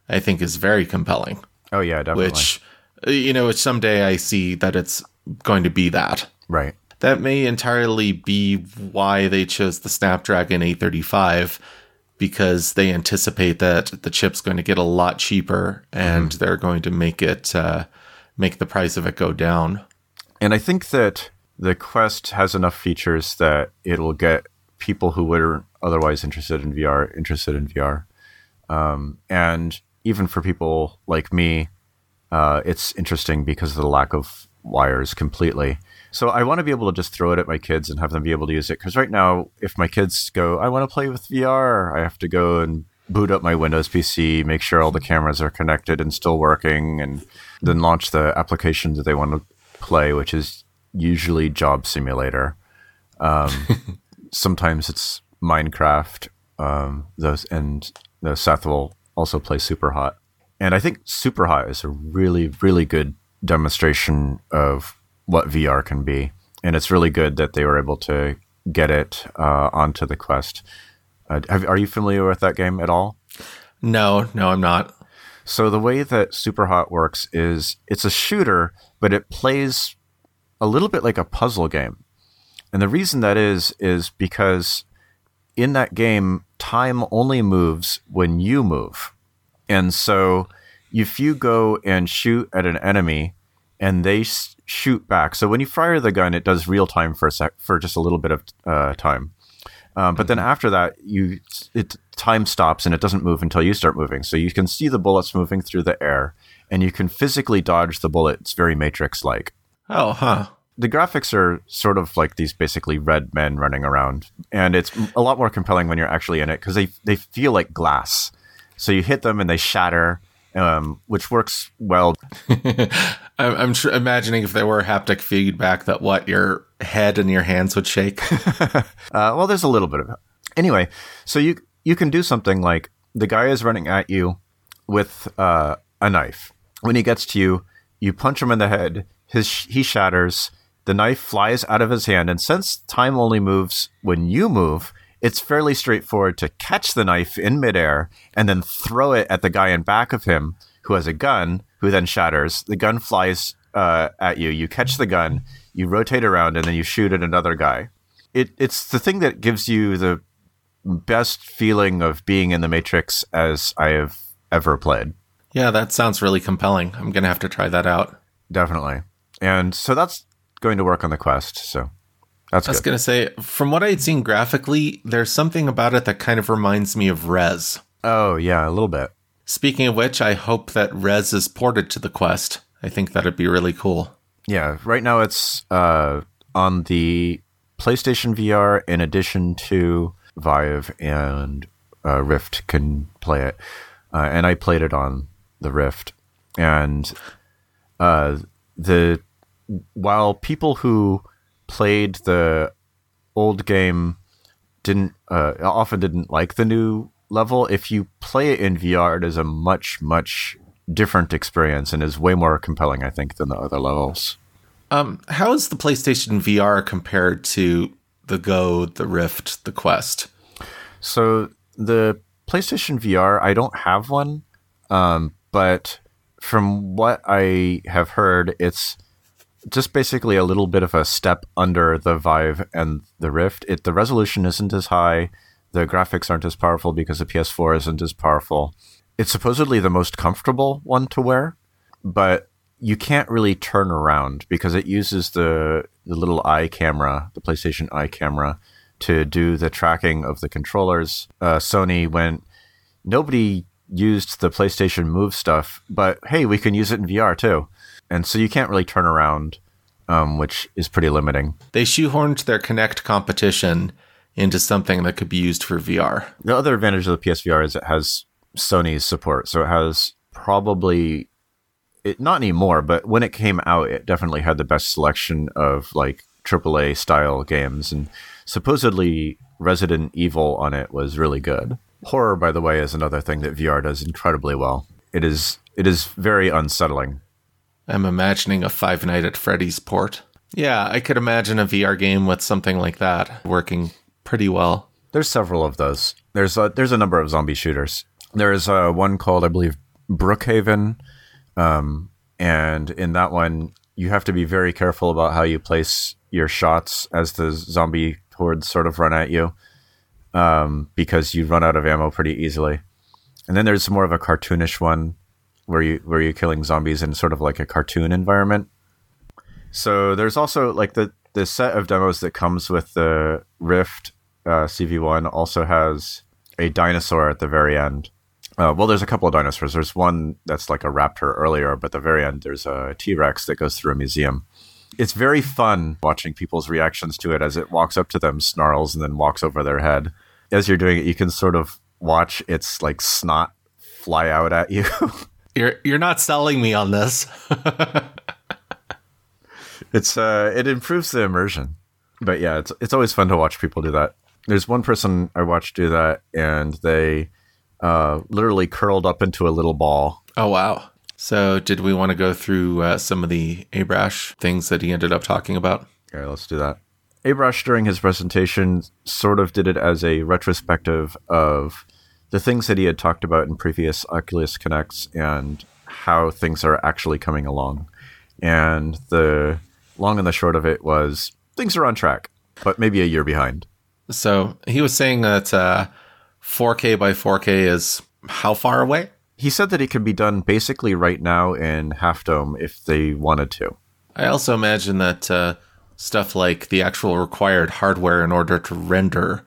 I think is very compelling. Oh, yeah, definitely. Which, you know, which someday I see that it's going to be that. right. That may entirely be why they chose the Snapdragon 835 because they anticipate that the chip's going to get a lot cheaper and they're going to make it uh, make the price of it go down. And I think that the Quest has enough features that it'll get people who were otherwise interested in VR interested in VR. Um, and even for people like me, uh, it's interesting because of the lack of wires completely. So I want to be able to just throw it at my kids and have them be able to use it. Because right now, if my kids go, I want to play with VR, I have to go and boot up my Windows PC, make sure all the cameras are connected and still working, and then launch the application that they want to play, which is usually Job Simulator. Um, sometimes it's Minecraft. Um, those and the Seth will also play Superhot, and I think Superhot is a really, really good demonstration of what VR can be, and it's really good that they were able to get it uh, onto the Quest. Uh, have, are you familiar with that game at all? No, no, I'm not. So the way that Superhot works is it's a shooter, but it plays a little bit like a puzzle game. And the reason that is is because in that game time only moves when you move. And so if you go and shoot at an enemy and they shoot back. So when you fire the gun it does real time for a sec for just a little bit of uh, time. Um, but then after that, you it time stops and it doesn't move until you start moving. So you can see the bullets moving through the air, and you can physically dodge the bullet. It's very Matrix like. Oh, huh. The graphics are sort of like these basically red men running around, and it's a lot more compelling when you're actually in it because they they feel like glass. So you hit them and they shatter, um, which works well I'm, I'm tr- imagining if there were haptic feedback that what your head and your hands would shake. Uh, well, there's a little bit of it. Anyway, so you you can do something like the guy is running at you with uh, a knife. When he gets to you, you punch him in the head. His he shatters. The knife flies out of his hand, and since time only moves when you move, it's fairly straightforward to catch the knife in midair and then throw it at the guy in back of him who has a gun, who then shatters. The gun flies uh, at you. You catch the gun, you rotate around, and then you shoot at another guy it it's the thing that gives you the best feeling of being in the Matrix as I have ever played. Yeah, that sounds really compelling. I'm going to have to try that out. Definitely. And so that's going to work on the quest. So that's I was going to say, from what I had seen graphically, there's something about it that kind of reminds me of Rez. Oh yeah, a little bit. Speaking of which, I hope that Rez is ported to the Quest. I think that'd be really cool. Yeah. Right now it's uh, on the PlayStation VR in addition to Vive and uh, Rift can play it. Uh, and I played it on the Rift. And uh, the while people who played the old game didn't uh, often didn't like the new level, if you play it in VR, it is a much much different experience and is way more compelling, I think, than the other levels. Um, how is the PlayStation VR compared to the Go, the Rift, the Quest? So the PlayStation VR, I don't have one, um, but from what I have heard, it's just basically a little bit of a step under the Vive and the Rift. It the resolution isn't as high, the graphics aren't as powerful because the PS4 isn't as powerful. It's supposedly the most comfortable one to wear, but you can't really turn around because it uses the the little eye camera, the PlayStation Eye camera, to do the tracking of the controllers. Uh, Sony went. Nobody used the PlayStation Move stuff, but hey, we can use it in VR too. And so you can't really turn around, um, which is pretty limiting. They shoehorned their Kinect competition into something that could be used for VR. The other advantage of the PSVR is it has Sony's support. So it has probably it not anymore, but when it came out, it definitely had the best selection of like AAA style games, and supposedly Resident Evil on it was really good. Horror, by the way, is another thing that VR does incredibly well. It is it is very unsettling. I'm imagining a Five Night at Freddy's port. Yeah, I could imagine a VR game with something like that working pretty well. There's several of those. There's a, there's a number of zombie shooters. There's uh, one called, I believe, Brookhaven, um, and in that one, you have to be very careful about how you place your shots as the zombie hordes sort of run at you, um, because you run out of ammo pretty easily. And then there's more of a cartoonish one where you where you're killing zombies in sort of like a cartoon environment. So there's also like the the set of demos that comes with the Rift uh, CV1 also has a dinosaur at the very end. Uh, well, there's a couple of dinosaurs. There's one that's like a raptor earlier, but at the very end, there's a T Rex that goes through a museum. It's very fun watching people's reactions to it as it walks up to them, snarls, and then walks over their head. As you're doing it, you can sort of watch its like snot fly out at you. you're you're not selling me on this. it's uh, it improves the immersion, but yeah, it's it's always fun to watch people do that. There's one person I watched do that, and they uh, literally curled up into a little ball. Oh wow! So, did we want to go through uh, some of the Abrash things that he ended up talking about? Yeah, let's do that. Abrash, during his presentation, sort of did it as a retrospective of the things that he had talked about in previous Oculus Connects and how things are actually coming along. And the long and the short of it was things are on track, but maybe a year behind. So he was saying that uh, 4K by 4K is how far away? He said that it could be done basically right now in Half Dome if they wanted to. I also imagine that uh, stuff like the actual required hardware in order to render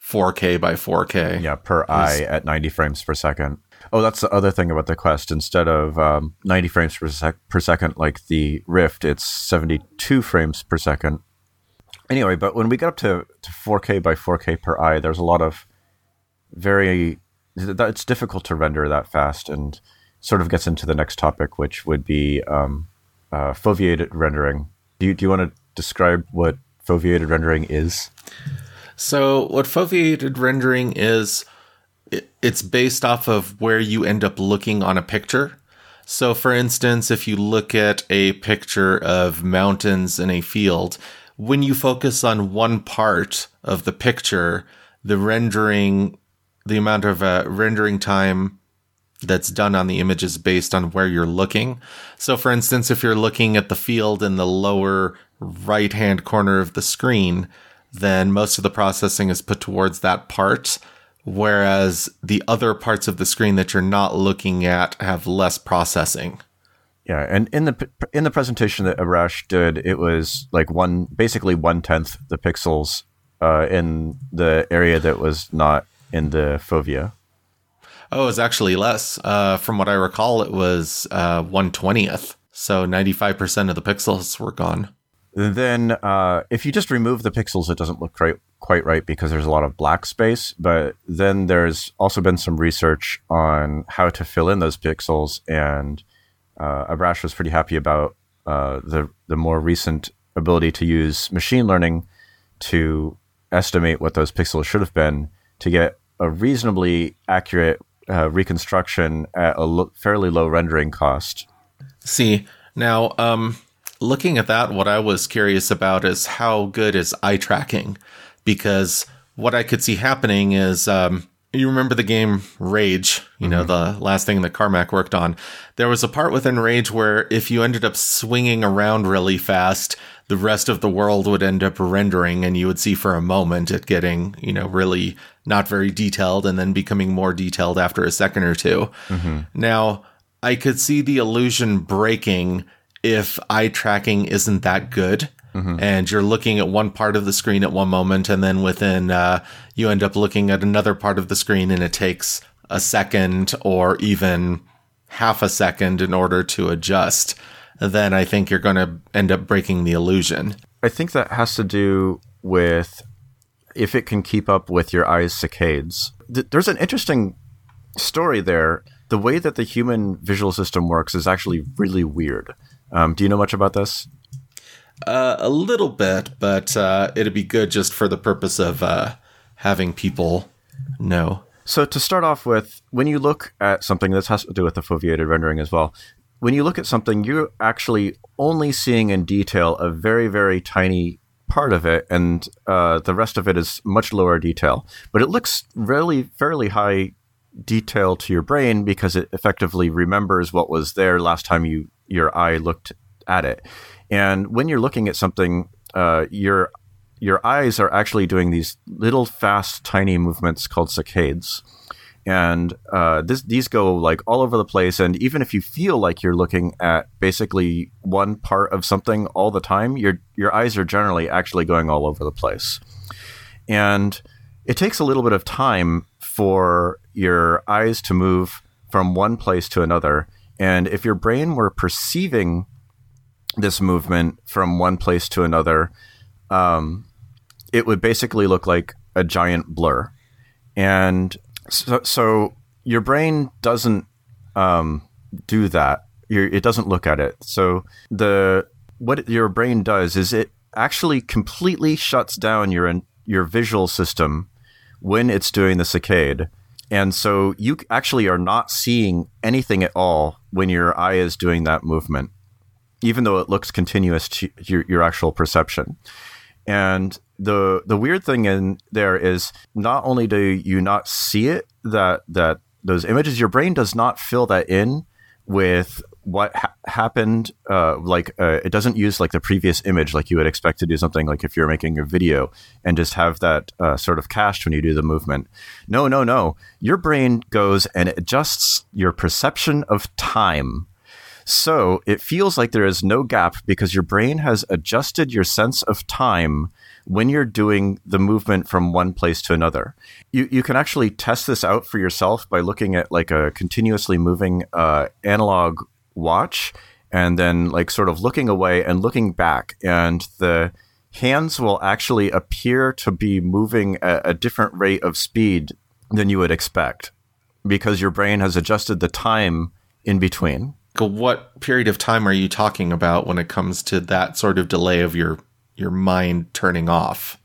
4K by 4K. Yeah, per eye at 90 frames per second. Oh, that's the other thing about the Quest. Instead of um, 90 frames per, sec- per second like the Rift, it's 72 frames per second. Anyway, but when we get up to, to 4K by 4K per eye, there's a lot of very. It's difficult to render that fast and sort of gets into the next topic, which would be um, uh, foveated rendering. Do you, do you want to describe what foveated rendering is? So, what foveated rendering is, it's based off of where you end up looking on a picture. So, for instance, if you look at a picture of mountains in a field, when you focus on one part of the picture, the rendering, the amount of uh, rendering time that's done on the image is based on where you're looking. So, for instance, if you're looking at the field in the lower right hand corner of the screen, then most of the processing is put towards that part. Whereas the other parts of the screen that you're not looking at have less processing. Yeah, and in the in the presentation that Abrash did, it was like one basically one tenth the pixels uh, in the area that was not in the fovea. Oh, it's actually less. Uh, from what I recall, it was uh, one twentieth. So ninety five percent of the pixels were gone. Then, uh, if you just remove the pixels, it doesn't look quite quite right because there's a lot of black space. But then there's also been some research on how to fill in those pixels, and uh, Abrash was pretty happy about uh, the the more recent ability to use machine learning to estimate what those pixels should have been to get a reasonably accurate uh, reconstruction at a lo- fairly low rendering cost. See now, um, looking at that, what I was curious about is how good is eye tracking, because what I could see happening is. Um, you remember the game Rage, you know, mm-hmm. the last thing that Carmack worked on. There was a part within Rage where if you ended up swinging around really fast, the rest of the world would end up rendering and you would see for a moment it getting, you know, really not very detailed and then becoming more detailed after a second or 2 mm-hmm. Now, I could see the illusion breaking if eye tracking isn't that good mm-hmm. and you're looking at one part of the screen at one moment, and then within uh, you end up looking at another part of the screen, and it takes a second or even half a second in order to adjust, then I think you're going to end up breaking the illusion. I think that has to do with if it can keep up with your eye's saccades. Th- there's an interesting story there. The way that the human visual system works is actually really weird. Um, do you know much about this? Uh, a little bit, but uh, it'd be good just for the purpose of uh, having people know. So to start off with, when you look at something, this has to do with the foveated rendering as well. When you look at something, you're actually only seeing in detail a very, very tiny part of it, and uh, the rest of it is much lower detail. But it looks really fairly high detail to your brain because it effectively remembers what was there last time you your eye looked at it. And when you're looking at something, uh, your your eyes are actually doing these little fast, tiny movements called saccades. And uh, this, these go like all over the place. And even if you feel like you're looking at basically one part of something all the time, your your eyes are generally actually going all over the place. And it takes a little bit of time for your eyes to move from one place to another. And if your brain were perceiving this movement from one place to another, um, it would basically look like a giant blur. And so, so your brain doesn't um, do that. It doesn't look at it. So the what your brain does is it actually completely shuts down your your visual system when it's doing the saccade. And so you actually are not seeing anything at all when your eye is doing that movement even though it looks continuous to your, your actual perception. And the the weird thing in there is not only do you not see it that that those images, your brain does not fill that in with what ha- happened. Uh, like uh, it doesn't use like the previous image, like you would expect to do something like if you're making a video and just have that uh, sort of cached when you do the movement. No, no, no. Your brain goes and adjusts your perception of time so it feels like there is no gap because your brain has adjusted your sense of time when you're doing the movement from one place to another. You, you can actually test this out for yourself by looking at like a continuously moving uh, analog watch and then like sort of looking away and looking back. And the hands will actually appear to be moving at a different rate of speed than you would expect because your brain has adjusted the time in between what period of time are you talking about when it comes to that sort of delay of your your mind turning off?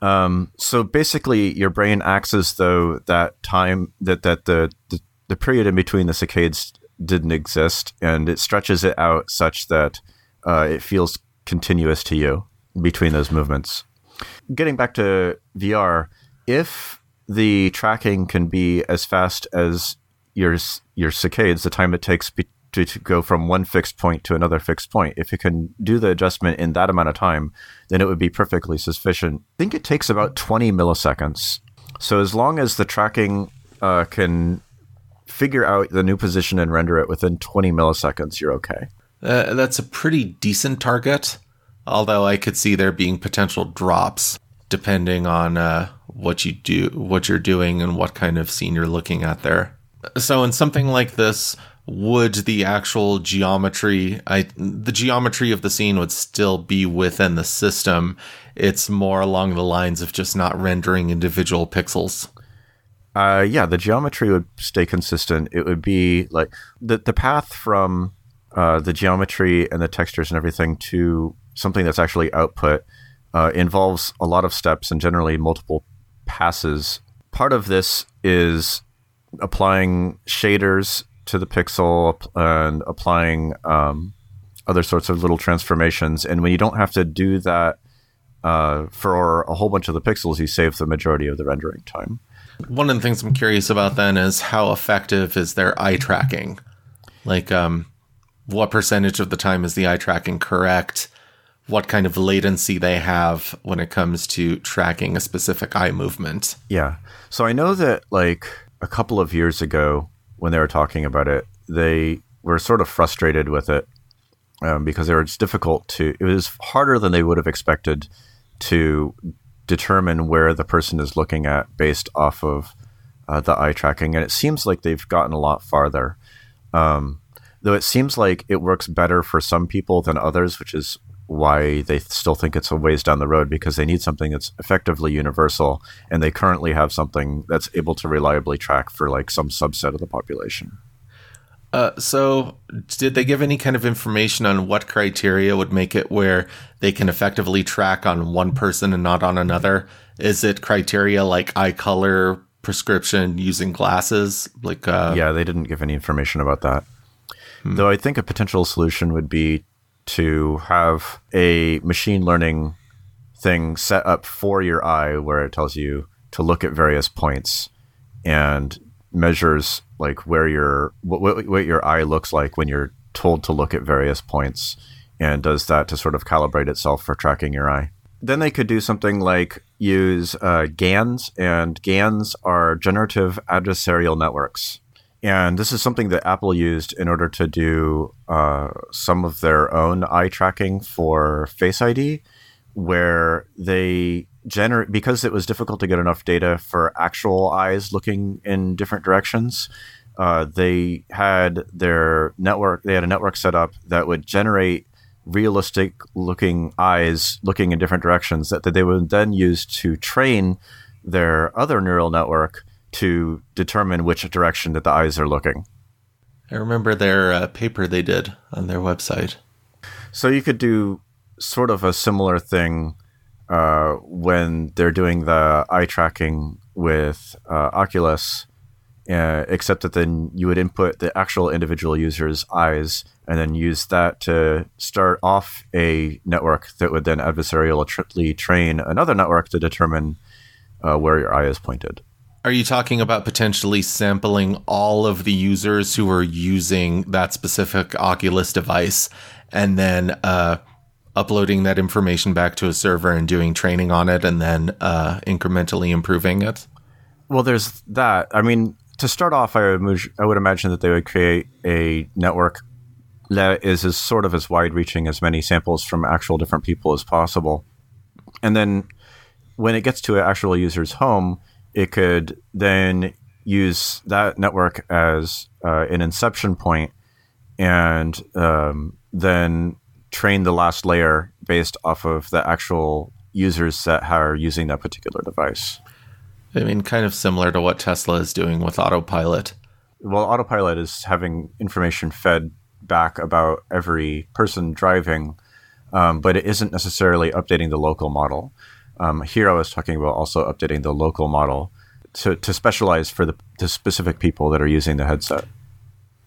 Um, so basically, your brain acts as though that time that that the, the the period in between the saccades didn't exist, and it stretches it out such that uh, it feels continuous to you between those movements. Getting back to VR, if the tracking can be as fast as your your saccades, the time it takes be- to, to, go from one fixed point to another fixed point. If you can do the adjustment in that amount of time, then it would be perfectly sufficient. I think it takes about 20 milliseconds. So as long as the tracking uh, can figure out the new position and render it within 20 milliseconds, you're okay. Uh, that's a pretty decent target, although I could see there being potential drops depending on uh, what you do, what you're doing, and what kind of scene you're looking at there. So in something like this, would the actual geometry I the geometry of the scene would still be within the system. It's more along the lines of just not rendering individual pixels. Uh, yeah, the geometry would stay consistent. It would be like the the path from uh, the geometry and the textures and everything to something that's actually output uh, involves a lot of steps and generally multiple passes. Part of this is applying shaders to the pixel and applying um, other sorts of little transformations. And when you don't have to do that uh, for a whole bunch of the pixels, you save the majority of the rendering time. One of the things I'm curious about then is how effective is their eye tracking? Like, um, what percentage of the time is the eye tracking correct? What kind of latency they have when it comes to tracking a specific eye movement? Yeah. So I know that like a couple of years ago, when they were talking about it, they were sort of frustrated with it um, because it was difficult to. It was harder than they would have expected to determine where the person is looking at based off of uh, the eye tracking, and it seems like they've gotten a lot farther. Um, though it seems like it works better for some people than others, which is why they still think it's a ways down the road because they need something that's effectively universal, and they currently have something that's able to reliably track for like some subset of the population. Uh, so, did they give any kind of information on what criteria would make it where they can effectively track on one person and not on another? Is it criteria like eye color, prescription, using glasses? Like, uh, yeah, they didn't give any information about that. Hmm. Though I think a potential solution would be to have a machine learning thing set up for your eye where it tells you to look at various points and measures like where your what, what your eye looks like when you're told to look at various points and does that to sort of calibrate itself for tracking your eye. Then they could do something like use uh, GANs, and GANs are generative adversarial networks. And this is something that Apple used in order to do uh, some of their own eye tracking for Face ID, where they generate because it was difficult to get enough data for actual eyes looking in different directions. Uh, they had their network. They had a network set up that would generate realistic looking eyes looking in different directions that, that they would then use to train their other neural network to determine which direction that the eyes are looking. I remember their uh, paper they did on their website. So you could do sort of a similar thing uh, when they're doing the eye tracking with uh, Oculus, uh, except that then you would input the actual individual user's eyes and then use that to start off a network that would then adversarially train another network to determine uh, where your eye is pointed. Are you talking about potentially sampling all of the users who are using that specific Oculus device and then uh, uploading that information back to a server and doing training on it and then uh, incrementally improving it? Well, there's that. I mean, to start off, I would, I would imagine that they would create a network that is as sort of as wide reaching as many samples from actual different people as possible. And then when it gets to an actual user's home, it could then use that network as uh, an inception point and um, then train the last layer based off of the actual users that are using that particular device. I mean, kind of similar to what Tesla is doing with autopilot. Well, autopilot is having information fed back about every person driving, um, but it isn't necessarily updating the local model. Um, here, I was talking about also updating the local model to, to specialize for the, the specific people that are using the headset.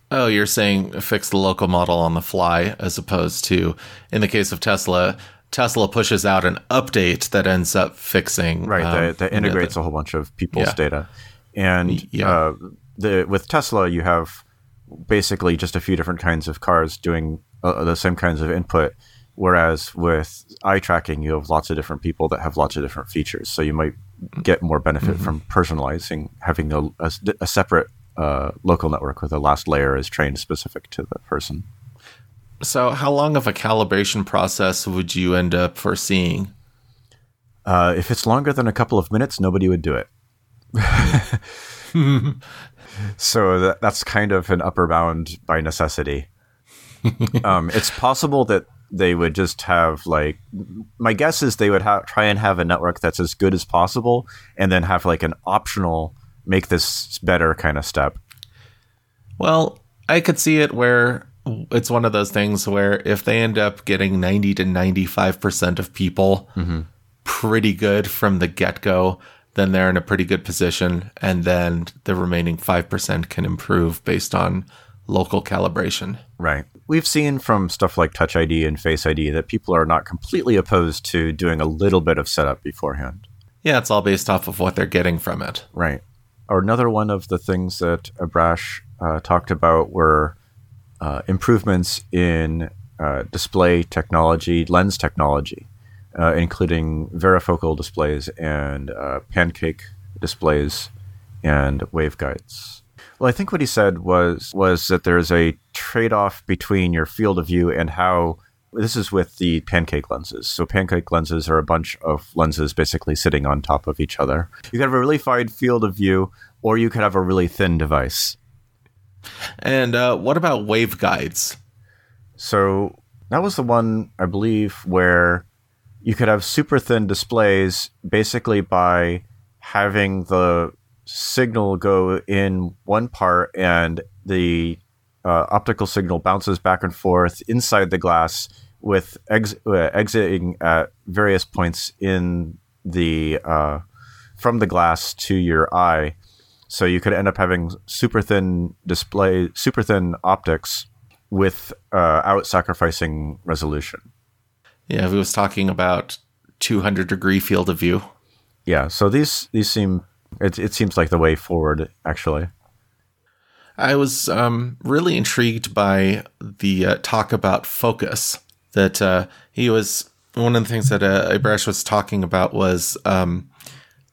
Oh, you're saying fix the local model on the fly as opposed to, in the case of Tesla, Tesla pushes out an update that ends up fixing. Right, um, that, that, integrates the, a whole bunch of people's yeah. data. And yeah. uh, the, with Tesla, you have basically just a few different kinds of cars doing uh, the same kinds of input. Whereas with eye tracking, you have lots of different people that have lots of different features. So you might get more benefit mm-hmm. from personalizing, having a, a, a separate uh, local network where the last layer is trained specific to the person. So, how long of a calibration process would you end up foreseeing? Uh, if it's longer than a couple of minutes, nobody would do it. so that, that's kind of an upper bound by necessity. um, it's possible that they would just have like my guess is they would ha- try and have a network that's as good as possible, and then have like an optional make this better kind of step? Well, I could see it where it's one of those things where if they end up getting 90 to 95% of people mm-hmm. pretty good from the get go, then they're in a pretty good position. And then the remaining 5% can improve based on local calibration. Right. We've seen from stuff like Touch ID and Face ID that people are not completely opposed to doing a little bit of setup beforehand. Yeah, it's all based off of what they're getting from it. Right or another one of the things that Abrash uh, talked about were uh, improvements in uh, display technology, lens technology, uh, including varifocal displays and uh, pancake displays and waveguides. Well, I think what he said was was that there's a trade-off between your field of view and how this is with the pancake lenses. So pancake lenses are a bunch of lenses basically sitting on top of each other. You could have a really wide field of view, or you could have a really thin device. And uh, what about waveguides? So that was the one I believe where you could have super thin displays basically by having the signal go in one part and the uh, optical signal bounces back and forth inside the glass with ex- uh, exiting at various points in the uh, from the glass to your eye. So you could end up having super thin display, super thin optics with uh, out sacrificing resolution. Yeah, we was talking about 200 degree field of view. Yeah, so these these seem it it seems like the way forward actually. I was um, really intrigued by the uh, talk about focus. That uh, he was one of the things that uh, Abrash was talking about was um,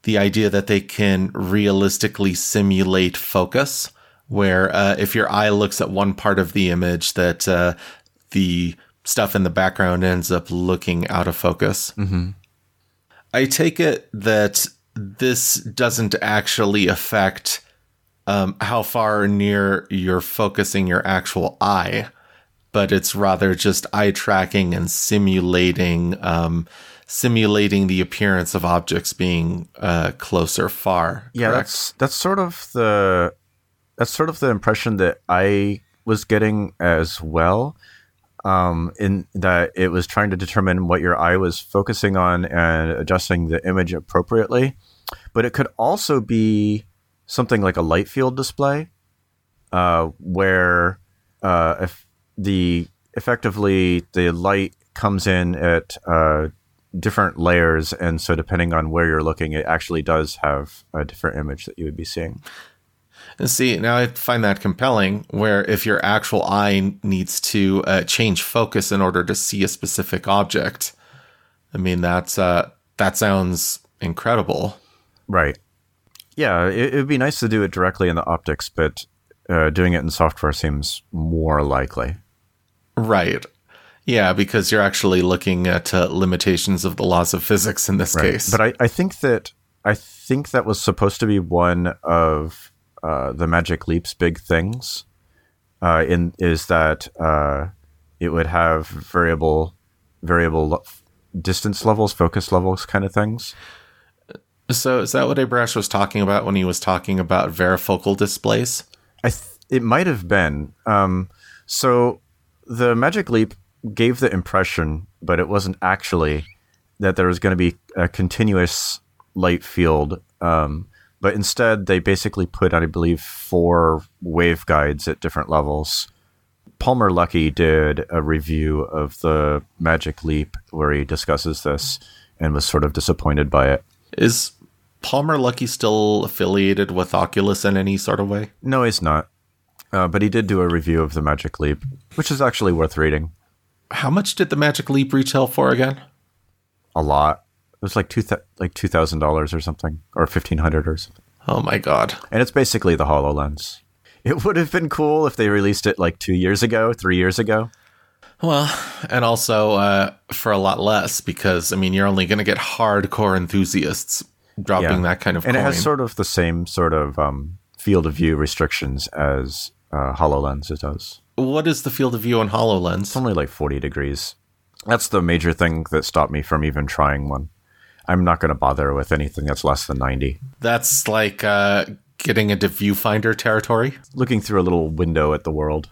the idea that they can realistically simulate focus, where uh, if your eye looks at one part of the image, that uh, the stuff in the background ends up looking out of focus. Mm-hmm. I take it that this doesn't actually affect um, how far near you're focusing your actual eye, but it's rather just eye tracking and simulating um, simulating the appearance of objects being uh, close or far. Yeah, correct? that's that's sort of the that's sort of the impression that I was getting as well. Um, in that it was trying to determine what your eye was focusing on and adjusting the image appropriately, but it could also be something like a light field display, uh, where uh, if the effectively the light comes in at uh, different layers, and so depending on where you're looking, it actually does have a different image that you would be seeing. And see, now I find that compelling. Where if your actual eye needs to uh, change focus in order to see a specific object, I mean that's uh, that sounds incredible. Right. Yeah, it would be nice to do it directly in the optics, but uh, doing it in software seems more likely. Right. Yeah, because you're actually looking at uh, limitations of the laws of physics in this Right. case. But I, I think that I think that was supposed to be one of uh, the Magic Leap's big things. Uh, in is that uh, it would have variable variable lo- distance levels, focus levels, kind of things. so is that what Abrash was talking about when he was talking about varifocal displays? I th- it might have been. Um, so the Magic Leap gave the impression, but it wasn't actually that there was going to be a continuous light field. Um, but instead, they basically put, I believe, four waveguides at different levels. Palmer Luckey did a review of the Magic Leap where he discusses this and was sort of disappointed by it. Is Palmer Luckey still affiliated with Oculus in any sort of way? No, he's not. Uh, but he did do a review of the Magic Leap, which is actually worth reading. How much did the Magic Leap retail for again? A lot. It was like two th- like two thousand dollars or something, or fifteen hundred or something. Oh my god. And it's basically the Hololens. It would have been cool if they released it like two years ago, three years ago. Well, and also uh, for a lot less because I mean you're only going to get hardcore enthusiasts dropping Yeah. that kind of and coin. it has sort of the same sort of um, field of view restrictions as uh, Hololens it does. what is the field of view on It's Hololens? only like forty degrees. That's the major thing that stopped me from even trying one. I'm not going to bother with anything that's less than ninety. That's like uh, getting into viewfinder territory. looking through a little window at the world.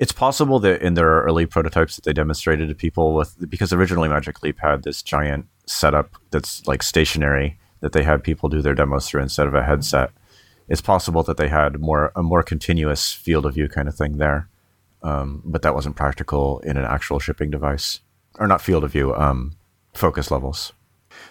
It's possible that in their early prototypes that they demonstrated to people with because originally Magic Leap had this giant setup that's like stationary that they had people do their demos through instead of a headset. It's possible that they had more a more continuous field of view kind of thing there, um, but that wasn't practical in an actual shipping device or not field of view, um, focus levels.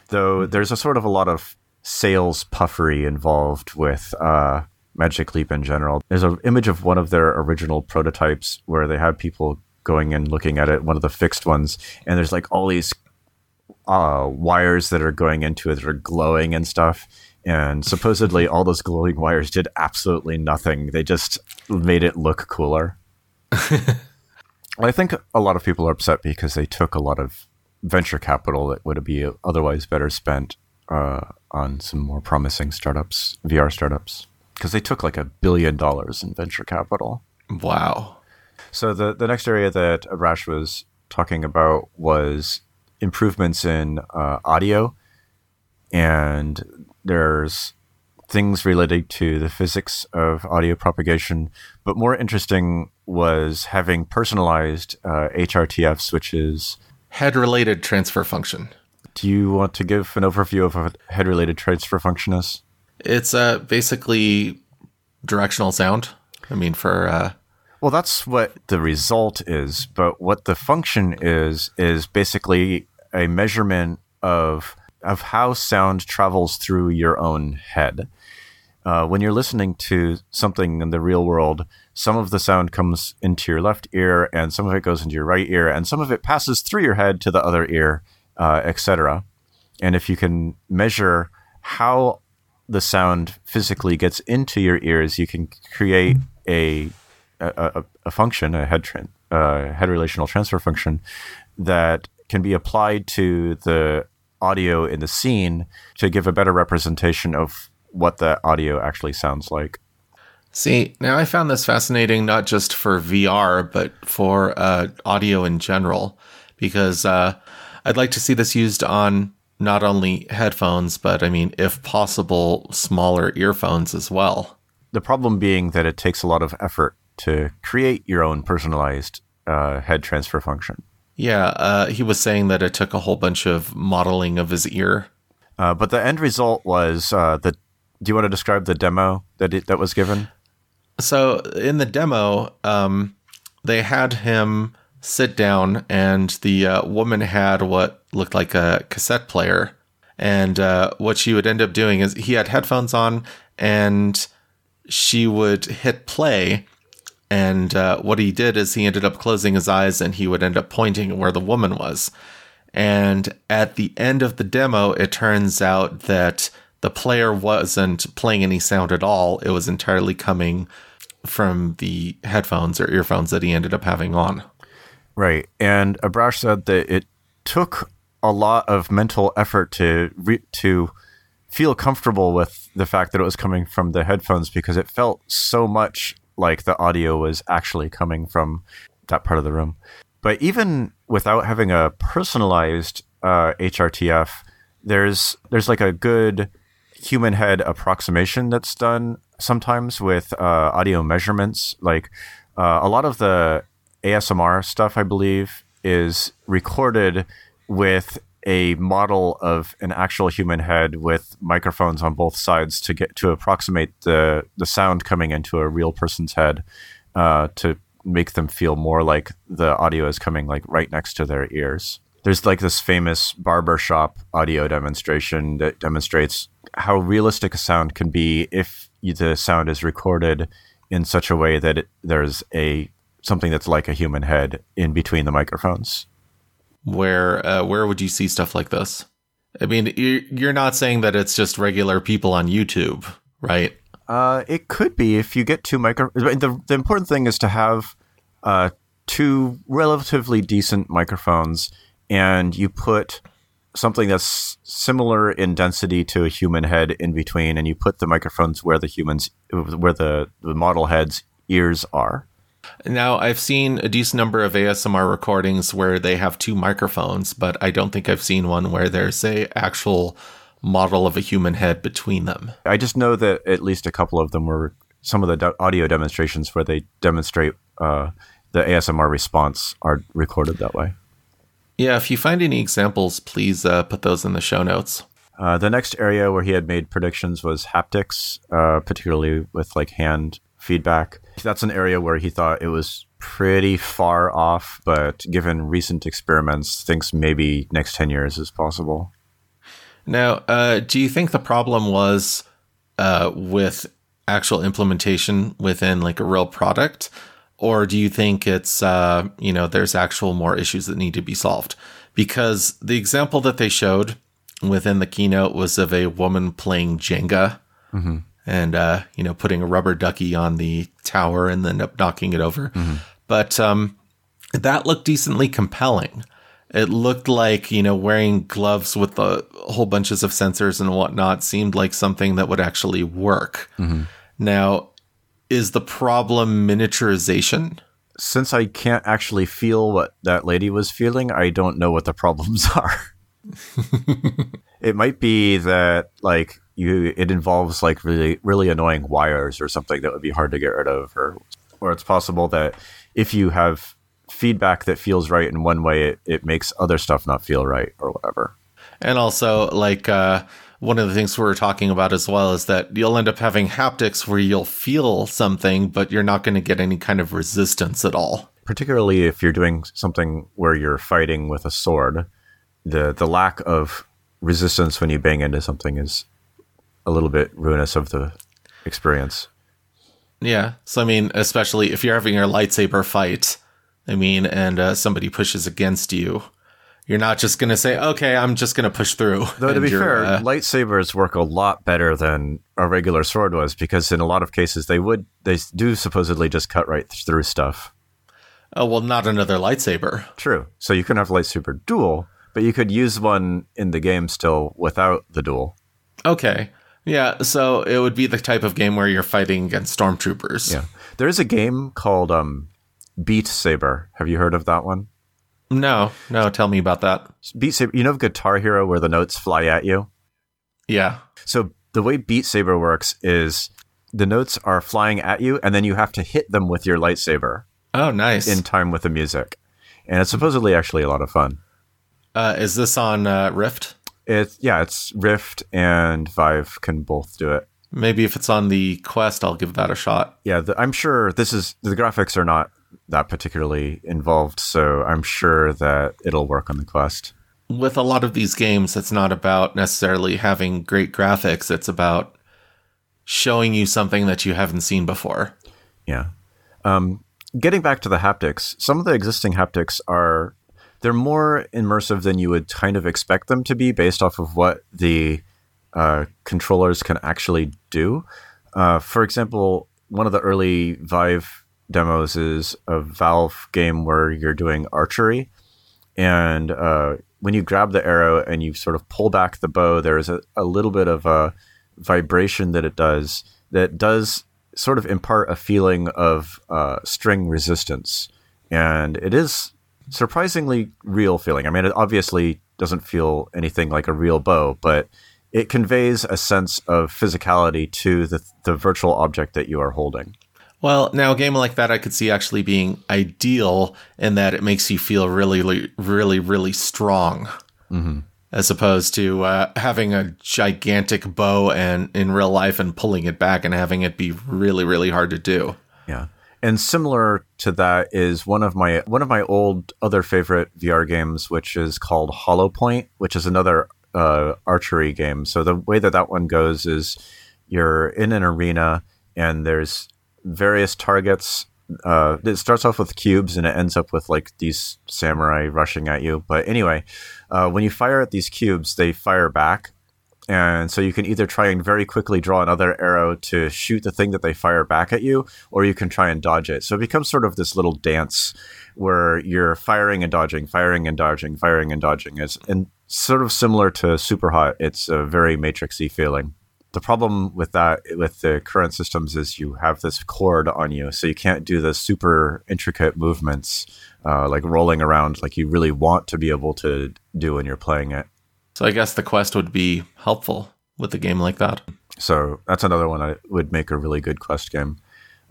Though there's a sort of a lot of sales puffery involved with uh, Magic Leap in general. There's an image of one of their original prototypes where they had people going and looking at it, one of the fixed ones, and there's like all these uh, wires that are going into it that are glowing and stuff. And supposedly, all those glowing wires did absolutely nothing. They just made it look cooler. I think a lot of people are upset because they took a lot of venture capital that would be otherwise better spent uh, on some more promising startups, VR startups, because they took like a billion dollars in venture capital. Wow. So the the next area that Abrash was talking about was improvements in uh, audio, and there's things related to the physics of audio propagation. But more interesting was having personalized uh, which is Head related transfer function. Do you want to give an overview of what head related transfer function is? It's uh, basically directional sound. I mean, for. Uh... Well, that's what the result is. But what the function is, is basically a measurement of of how sound travels through your own head. Uh, when you're listening to something in the real world, some of the sound comes into your left ear, and some of it goes into your right ear, and some of it passes through your head to the other ear, uh, etc. And if you can measure how the sound physically gets into your ears, you can create a a, a function, a head uh, head relational transfer function that can be applied to the audio in the scene to give a better representation of what the audio actually sounds like. See, now I found this fascinating not just for VR, but for uh, audio in general, because uh, I'd like to see this used on not only headphones, but I mean, if possible, smaller earphones as well. The problem being that it takes a lot of effort to create your own personalized uh, head transfer function. Yeah, uh, he was saying that it took a whole bunch of modeling of his ear. Uh, but the end result was uh, the. Do you want to describe the demo that it, that was given? So in the demo, um, they had him sit down, and the uh, woman had what looked like a cassette player. And uh, what she would end up doing is he had headphones on, and she would hit play, and uh, what he did is he ended up closing his eyes and he would end up pointing where the woman was. And at the end of the demo, it turns out that the player wasn't playing any sound at all. It was entirely coming from the headphones or earphones that he ended up having on. Right. And Abrash said that it took a lot of mental effort to re- to feel comfortable with the fact that it was coming from the headphones because it felt so much like the audio was actually coming from that part of the room. But even without having a personalized uh, HRTF, there's there's like a good human head approximation that's done sometimes with uh, audio measurements. Like uh, a lot of the ASMR stuff, I believe, is recorded with a model of an actual human head with microphones on both sides to get to approximate the the sound coming into a real person's head uh, to make them feel more like the audio is coming like right next to their ears. There's like this famous barbershop audio demonstration that demonstrates how realistic a sound can be if the sound is recorded in such a way that it, there's a something that's like a human head in between the microphones where uh, where would you see stuff like this? I mean, you're not saying that it's just regular people on YouTube, right? Uh, it could be if you get two micro. The, the important thing is to have uh, two relatively decent microphones, and you put something that's similar in density to a human head in between, and you put the microphones where the humans, where the, the model head's ears are. Now, I've seen a decent number of ASMR recordings where they have two microphones, but I don't think I've seen one where there's a actual model of a human head between them. I just know that at least a couple of them were some of the audio demonstrations where they demonstrate uh, the ASMR response are recorded that way. Yeah, if you find any examples, please uh, put those in the show notes. Uh, the next area where he had made predictions was haptics, uh, particularly with like hand feedback. That's an area where he thought it was pretty far off, but given recent experiments, thinks maybe next 10 years is possible. Now, uh, do you think the problem was uh, with actual implementation within like a real product? Or do you think it's, uh, you know, there's actual more issues that need to be solved? Because the example that they showed within the keynote was of a woman playing Jenga. Mm-hmm and uh, you know putting a rubber ducky on the tower and then knocking it over. Mm-hmm. But um, that looked decently compelling. It looked like, you know, wearing gloves with a whole bunches of sensors and whatnot seemed like something that would actually work. Mm-hmm. Now, is the problem miniaturization? Since I can't actually feel what that lady was feeling, I don't know what the problems are. it might be that like you it involves like really really annoying wires or something that would be hard to get rid of or or it's possible that if you have feedback that feels right in one way it, it makes other stuff not feel right or whatever. And also like uh one of the things we are talking about as well is that you'll end up having haptics where you'll feel something but you're not going to get any kind of resistance at all. Particularly if you're doing something where you're fighting with a sword the the lack of resistance when you bang into something is a little bit ruinous of the experience. Yeah. So, I mean, especially if you're having your lightsaber fight, I mean, and uh, somebody pushes against you, you're not just going to say, okay, I'm just going to push through. Though, to be fair, uh, lightsabers work a lot better than a regular sword was because in a lot of cases they would, they do supposedly just cut right through stuff. Oh, well, not another lightsaber. True. So you can have lightsaber duel, but you could use one in the game still without the duel. Okay. Yeah, so it would be the type of game where you're fighting against stormtroopers. Yeah. There is a game called um, Beat Saber. Have you heard of that one? No, no, tell me about that. Beat Saber, you know Guitar Hero where the notes fly at you? Yeah. So the way Beat Saber works is the notes are flying at you and then you have to hit them with your lightsaber. Oh, nice. In time with the music. And it's supposedly actually a lot of fun. Uh, is this on uh, Rift? It's yeah, it's Rift and Vive can both do it. Maybe if it's on the Quest, I'll give that a shot. Yeah, the, I'm sure this is the graphics are not that particularly involved, so I'm sure that it'll work on the Quest. With a lot of these games, it's not about necessarily having great graphics. It's about showing you something that you haven't seen before. Yeah. Um, getting back to the haptics, some of the existing haptics are they're more immersive than you would kind of expect them to be based off of what the uh, controllers can actually do. Uh, for example, one of the early Vive demos is a Valve game where you're doing archery, and uh, when you grab the arrow and you sort of pull back the bow, there's a, a little bit of a vibration that it does that does sort of impart a feeling of uh, string resistance, and it is surprisingly real feeling. I mean, it obviously doesn't feel anything like a real bow, but it conveys a sense of physicality to the, the virtual object that you are holding. Well, now a game like that I could see actually being ideal in that it makes you feel really, really, really, strong, mm-hmm. as opposed to uh, having a gigantic bow and in real life and pulling it back and having it be really, really hard to do. Yeah. And similar to that is one of my one of my old other favorite VR games, which is called Holopoint, which is another uh, archery game. So the way that that one goes is you're in an arena and there's various targets. Uh, it starts off with cubes and it ends up with like these samurai rushing at you. But anyway, uh, when you fire at these cubes, they fire back and so you can either try and very quickly draw another arrow to shoot the thing that they fire back at you, or you can try and dodge it. So it becomes sort of this little dance where you're firing and dodging, firing and dodging, firing and dodging. It's and sort of similar to Superhot. It's a very matrixy feeling. The problem with that, with the current systems, is you have this cord on you, so you can't do the super intricate movements, uh, like rolling around, like you really want to be able to do when you're playing it. So I guess the quest would be helpful with a game like that. So that's another one that would make a really good quest game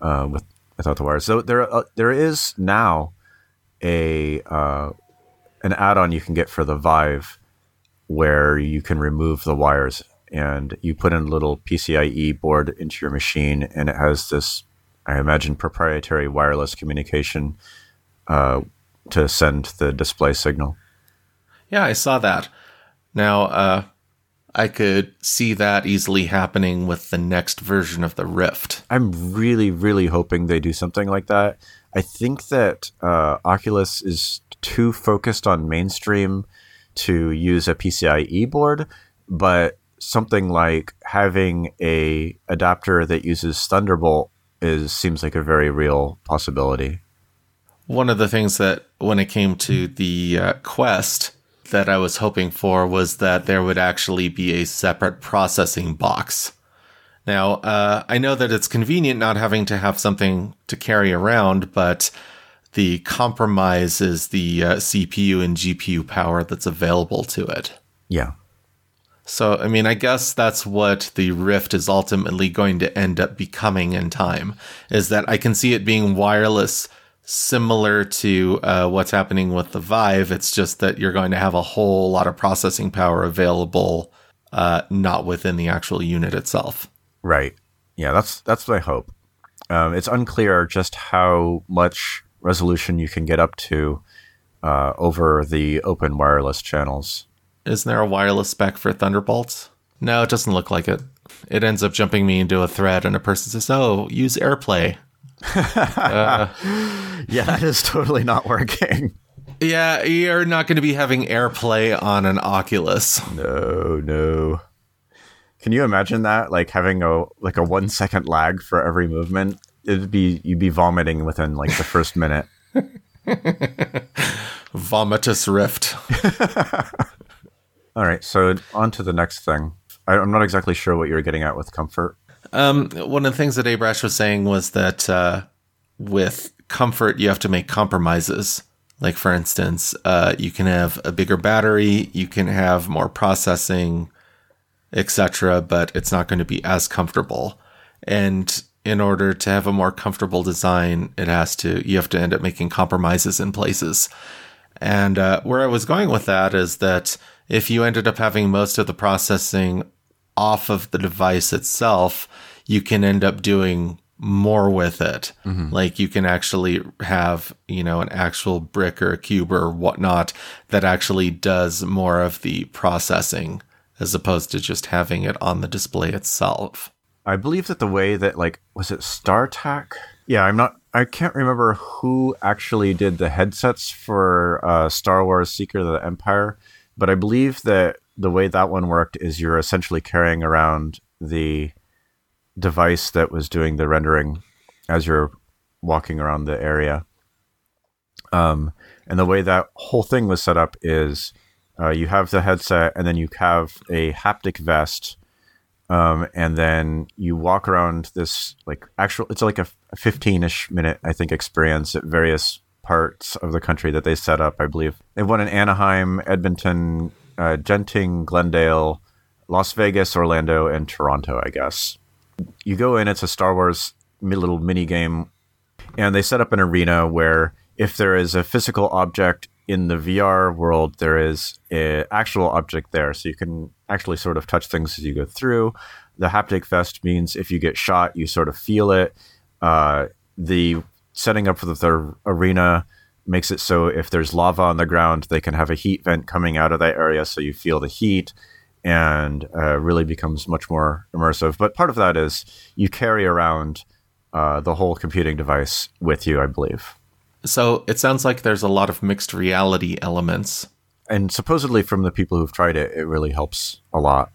uh, with without the wires. So there uh, there is now a uh, an add-on you can get for the Vive where you can remove the wires and you put in a little PCIe board into your machine and it has this I imagine proprietary wireless communication uh, to send the display signal. Yeah, I saw that. Now, uh, I could see that easily happening with the next version of the Rift. I'm really, really hoping they do something like that. I think that uh, Oculus is too focused on mainstream to use a PCIe board, but something like having a adapter that uses Thunderbolt is seems like a very real possibility. one of the things that when it came to the uh, quest that I was hoping for was that there would actually be a separate processing box. Now, uh, I know that it's convenient not having to have something to carry around, but the compromise is the uh, CPU and GPU power that's available to it. Yeah. So, I mean, I guess that's what the Rift is ultimately going to end up becoming in time, is that I can see it being wireless similar to uh, what's happening with the Vive. It's just that you're going to have a whole lot of processing power available, uh, not within the actual unit itself. Right. Yeah, that's that's what I hope. Um, it's unclear just how much resolution you can get up to uh, over the open wireless channels. Isn't there a wireless spec for Thunderbolts? No, it doesn't look like it. It ends up jumping me into a thread, and a person says, "Oh, use AirPlay." Uh, yeah, that is totally not working. Yeah, you're not going to be having AirPlay on an Oculus. No, no. Can you imagine that? Like having a like a one second lag for every movement. It'd be you'd be vomiting within like the first minute. Vomitous rift. All right, so on to the next thing. I, am not exactly sure what you're getting at with comfort. Um, one of the things that Abrash was saying was that uh, with comfort, you have to make compromises. Like, for instance, uh, you can have a bigger battery, you can have more processing, etc., but it's not going to be as comfortable. And in order to have a more comfortable design, it has to you have to end up making compromises in places. And uh, where I was going with that is that if you ended up having most of the processing off of the device itself, you can end up doing more with it. Mm-hmm. Like you can actually have, you know, an actual brick or a cube or whatnot that actually does more of the processing as opposed to just having it on the display itself. I believe that the way that like was it StarTAC? Yeah, I'm not I can't remember who actually did the headsets for uh, Star Wars Secrets of the Empire, but I believe that the way that one worked is you're essentially carrying around the device that was doing the rendering as you're walking around the area. Um, and the way that whole thing was set up is uh, you have the headset and then you have a haptic vest. Um, and then you walk around this like actual, it's like a 15 ish minute, I think, experience at various parts of the country that they set up. I believe they won in Anaheim, Edmonton, uh, Genting, Glendale, Las Vegas, Orlando, and Toronto, I guess. You go in, it's a Star Wars little mini game, and they set up an arena where if there is a physical object in the VR world, there is an actual object there. So you can actually sort of touch things as you go through. The haptic vest means if you get shot, you sort of feel it. Uh, the setting up for the, the arena makes it so if there's lava on the ground, they can have a heat vent coming out of that area so you feel the heat and uh, really becomes much more immersive. But part of that is you carry around uh, the whole computing device with you, I believe. So it sounds like there's a lot of mixed reality elements. And supposedly, from the people who've tried it, it really helps a lot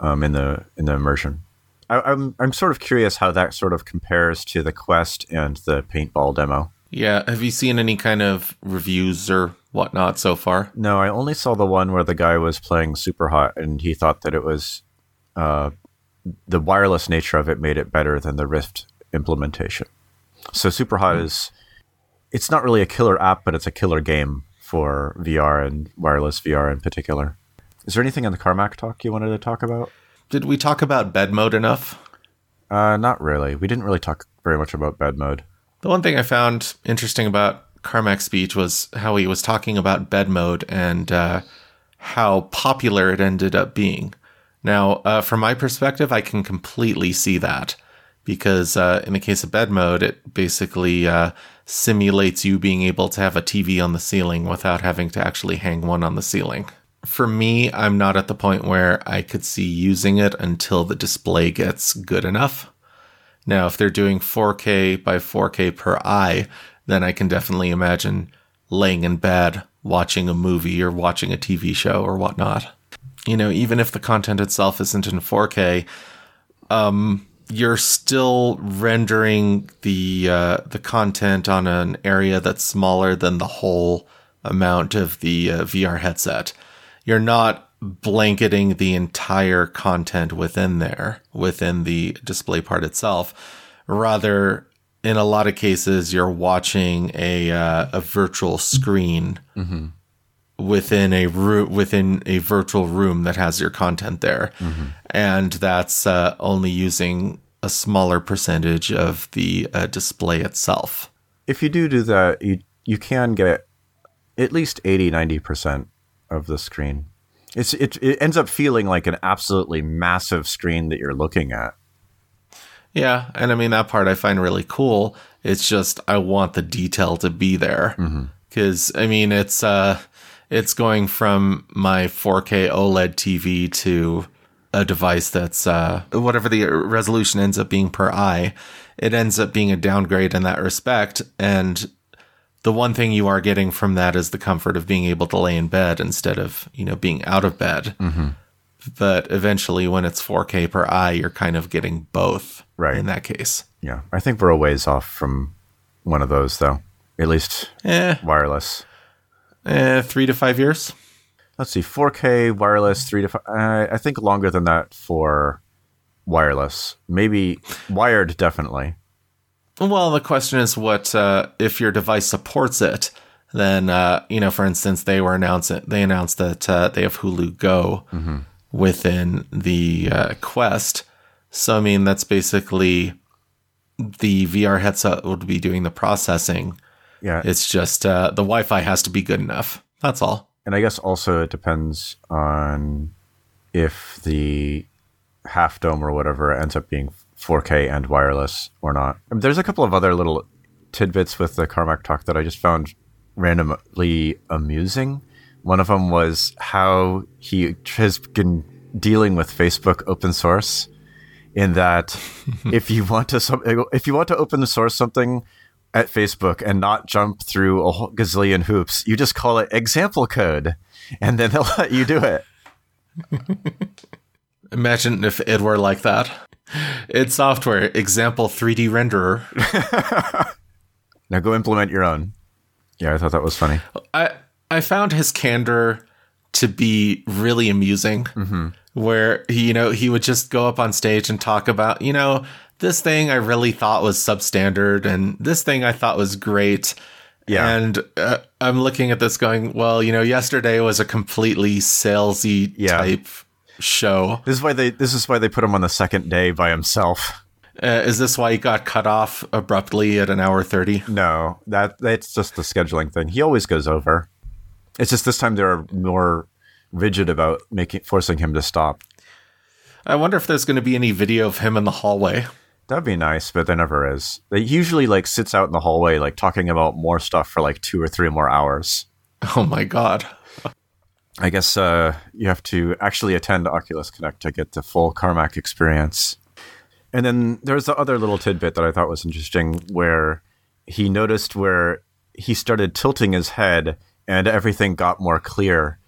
um, in the in the immersion. I, I'm I'm sort of curious how that sort of compares to the Quest and the paintball demo. Yeah. Have you seen any kind of reviews or whatnot so far? No, I only saw the one where the guy was playing Superhot and he thought that it was uh, the wireless nature of it made it better than the Rift implementation. So Superhot mm. is it's not really a killer app, but it's a killer game for VR and wireless VR in particular. Is there anything in the Carmack talk you wanted to talk about? Did we talk about bed mode enough? Uh, not really. We didn't really talk very much about bed mode. The one thing I found interesting about Carmack's speech was how he was talking about bed mode and uh, how popular it ended up being. Now, uh, from my perspective, I can completely see that because uh, in the case of bed mode, it basically uh, simulates you being able to have a TV on the ceiling without having to actually hang one on the ceiling. For me, I'm not at the point where I could see using it until the display gets good enough. Now, if they're doing 4K by 4K per eye, then I can definitely imagine laying in bed watching a movie or watching a TV show or whatnot. You know, even if the content itself isn't in 4K, um, you're still rendering the uh, the content on an area that's smaller than the whole amount of the uh, VR headset. You're not blanketing the entire content within there, within the display part itself. Rather, in a lot of cases, you're watching a uh, a virtual screen Mm-hmm. within a room within a virtual room that has your content there, Mm-hmm. and that's uh, only using a smaller percentage of the uh, display itself. If you do do that, you you can get at least 80 90% of the screen. It's it, it ends up feeling like an absolutely massive screen that you're looking at. Yeah, and I mean that part I find really cool. It's just I want the detail to be there because I mean it's uh it's going from my 4K OLED TV to a device that's uh whatever the resolution ends up being per eye. It ends up being a downgrade in that respect, and the one thing you are getting from that is the comfort of being able to lay in bed instead of you know being out of bed. But eventually, when it's 4K per eye, you're kind of getting both. Right. In that case, Yeah, I think we're a ways off from one of those though. At least eh, wireless. eh three to five years. Let's see, 4K wireless, three to five. Uh, I think longer than that for wireless. Maybe wired, definitely. Well, the question is, what uh, if your device supports it? Then, uh, you know, for instance, they were announcing they announced that uh, they have Hulu Go within the uh, Quest. So, I mean, that's basically the VR headset would be doing the processing. Yeah, It's just uh, the Wi-Fi has to be good enough. That's all. and I guess also it depends on if the half dome or whatever ends up being 4K and wireless or not. I mean, there's a couple of other little tidbits with the Carmack talk that I just found randomly amusing. One of them was how he has been dealing with Facebook open source in that if you want to if you want to open source something at Facebook and not jump through a whole gazillion hoops, you just call it example code, and then they'll let you do it. Imagine if it were like that. It's software. Example 3D renderer. Now go implement your own. Yeah, I thought that was funny. I I found his candor to be really amusing. Where he, you know, he would just go up on stage and talk about, you know, this thing I really thought was substandard, and this thing I thought was great. Yeah. And uh, I'm looking at this going, well, you know, yesterday was a completely salesy Yeah. type show. This is why they this is why they put him on the second day by himself. Uh, is this why he got cut off abruptly at an hour 30? No, that that's just the scheduling thing. He always goes over. It's just this time they're more rigid about making forcing him to stop. I wonder if there's going to be any video of him in the hallway. That'd be nice, but there never is. They usually like sits out in the hallway like talking about more stuff for like two or three more hours. Oh my god. I guess uh, you have to actually attend Oculus Connect to get the full Carmack experience. And then there's the other little tidbit that I thought was interesting where he noticed where he started tilting his head and everything got more clear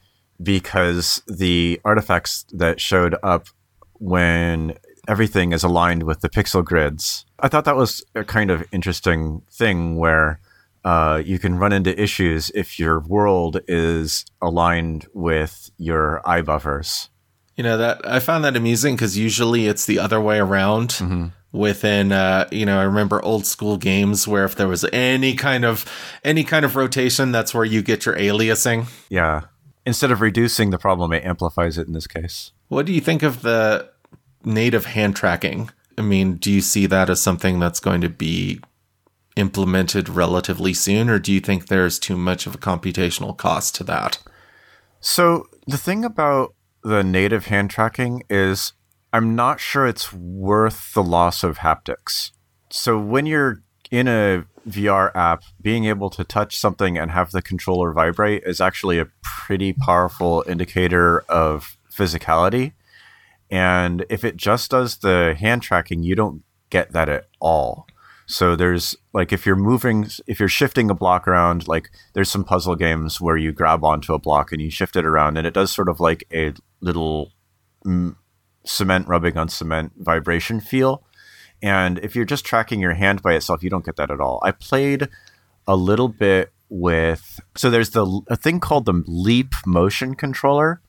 because the artifacts that showed up when everything is aligned with the pixel grids. I thought that was a kind of interesting thing where uh, you can run into issues if your world is aligned with your eye buffers. You know that I found that amusing because usually it's the other way around. Within, uh, you know, I remember old school games where if there was any kind of any kind of rotation, that's where you get your aliasing. Yeah. Instead of reducing the problem, it amplifies it in this case. What do you think of the native hand tracking? I mean, do you see that as something that's going to be implemented relatively soon, or do you think there's too much of a computational cost to that? So the thing about the native hand tracking is I'm not sure it's worth the loss of haptics. So when you're in a VR app, being able to touch something and have the controller vibrate is actually a pretty powerful indicator of physicality. And if it just does the hand tracking, you don't get that at all. So there's like if you're moving, if you're shifting a block around, like there's some puzzle games where you grab onto a block and you shift it around, and it does sort of like a little mm, cement rubbing on cement vibration feel. And if you're just tracking your hand by itself, you don't get that at all. I played a little bit with so there's the a thing called the Leap motion controller,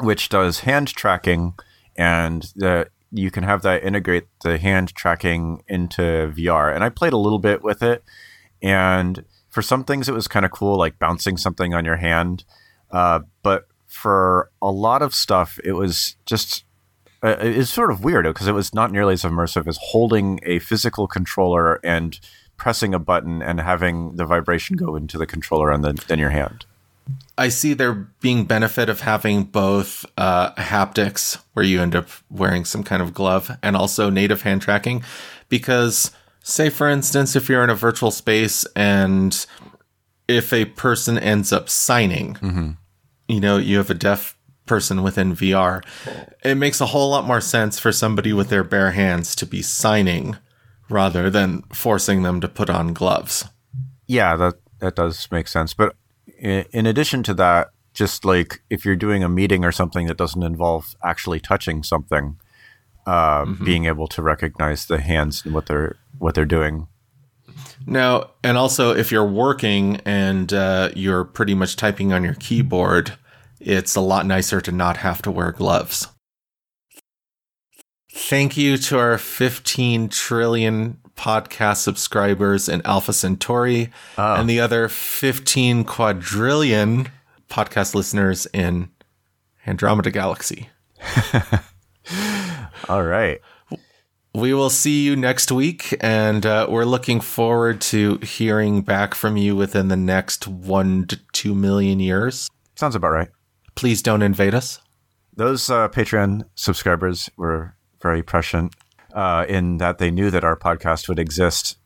which does hand tracking, and the you can have that integrate the hand tracking into VR. And I played a little bit with it, and for some things it was kind of cool, like bouncing something on your hand. Uh, but for a lot of stuff, it was just uh, it's sort of weird because it was not nearly as immersive as holding a physical controller and pressing a button and having the vibration go into the controller and then, then your hand. I see there being benefit of having both uh, haptics, where you end up wearing some kind of glove, and also native hand tracking, because say for instance, if you're in a virtual space and if a person ends up signing, mm-hmm. you know, you have a deaf person within VR, it makes a whole lot more sense for somebody with their bare hands to be signing rather than forcing them to put on gloves. Yeah, that that does make sense. But in, addition to that, just like if you're doing a meeting or something that doesn't involve actually touching something, uh, mm-hmm. being able to recognize the hands and what they're what they're doing. Now, and also if you're working and uh, you're pretty much typing on your keyboard, it's a lot nicer to not have to wear gloves. Thank you to our 15 trillion podcast subscribers in Alpha Centauri oh. and the other 15 quadrillion podcast listeners in Andromeda Galaxy. All right. We will see you next week, and uh, we're looking forward to hearing back from you within the next one to two million years. Sounds about right. Please don't invade us. Those uh, Patreon subscribers were very prescient uh, in that they knew that our podcast would exist.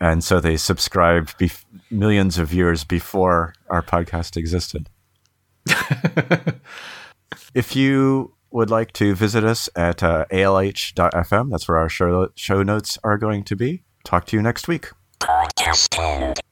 And so they subscribed bef- millions of years before our podcast existed. if you would like to visit us at uh, alh.fm, that's where our show, show notes are going to be. Talk to you next week. Podcast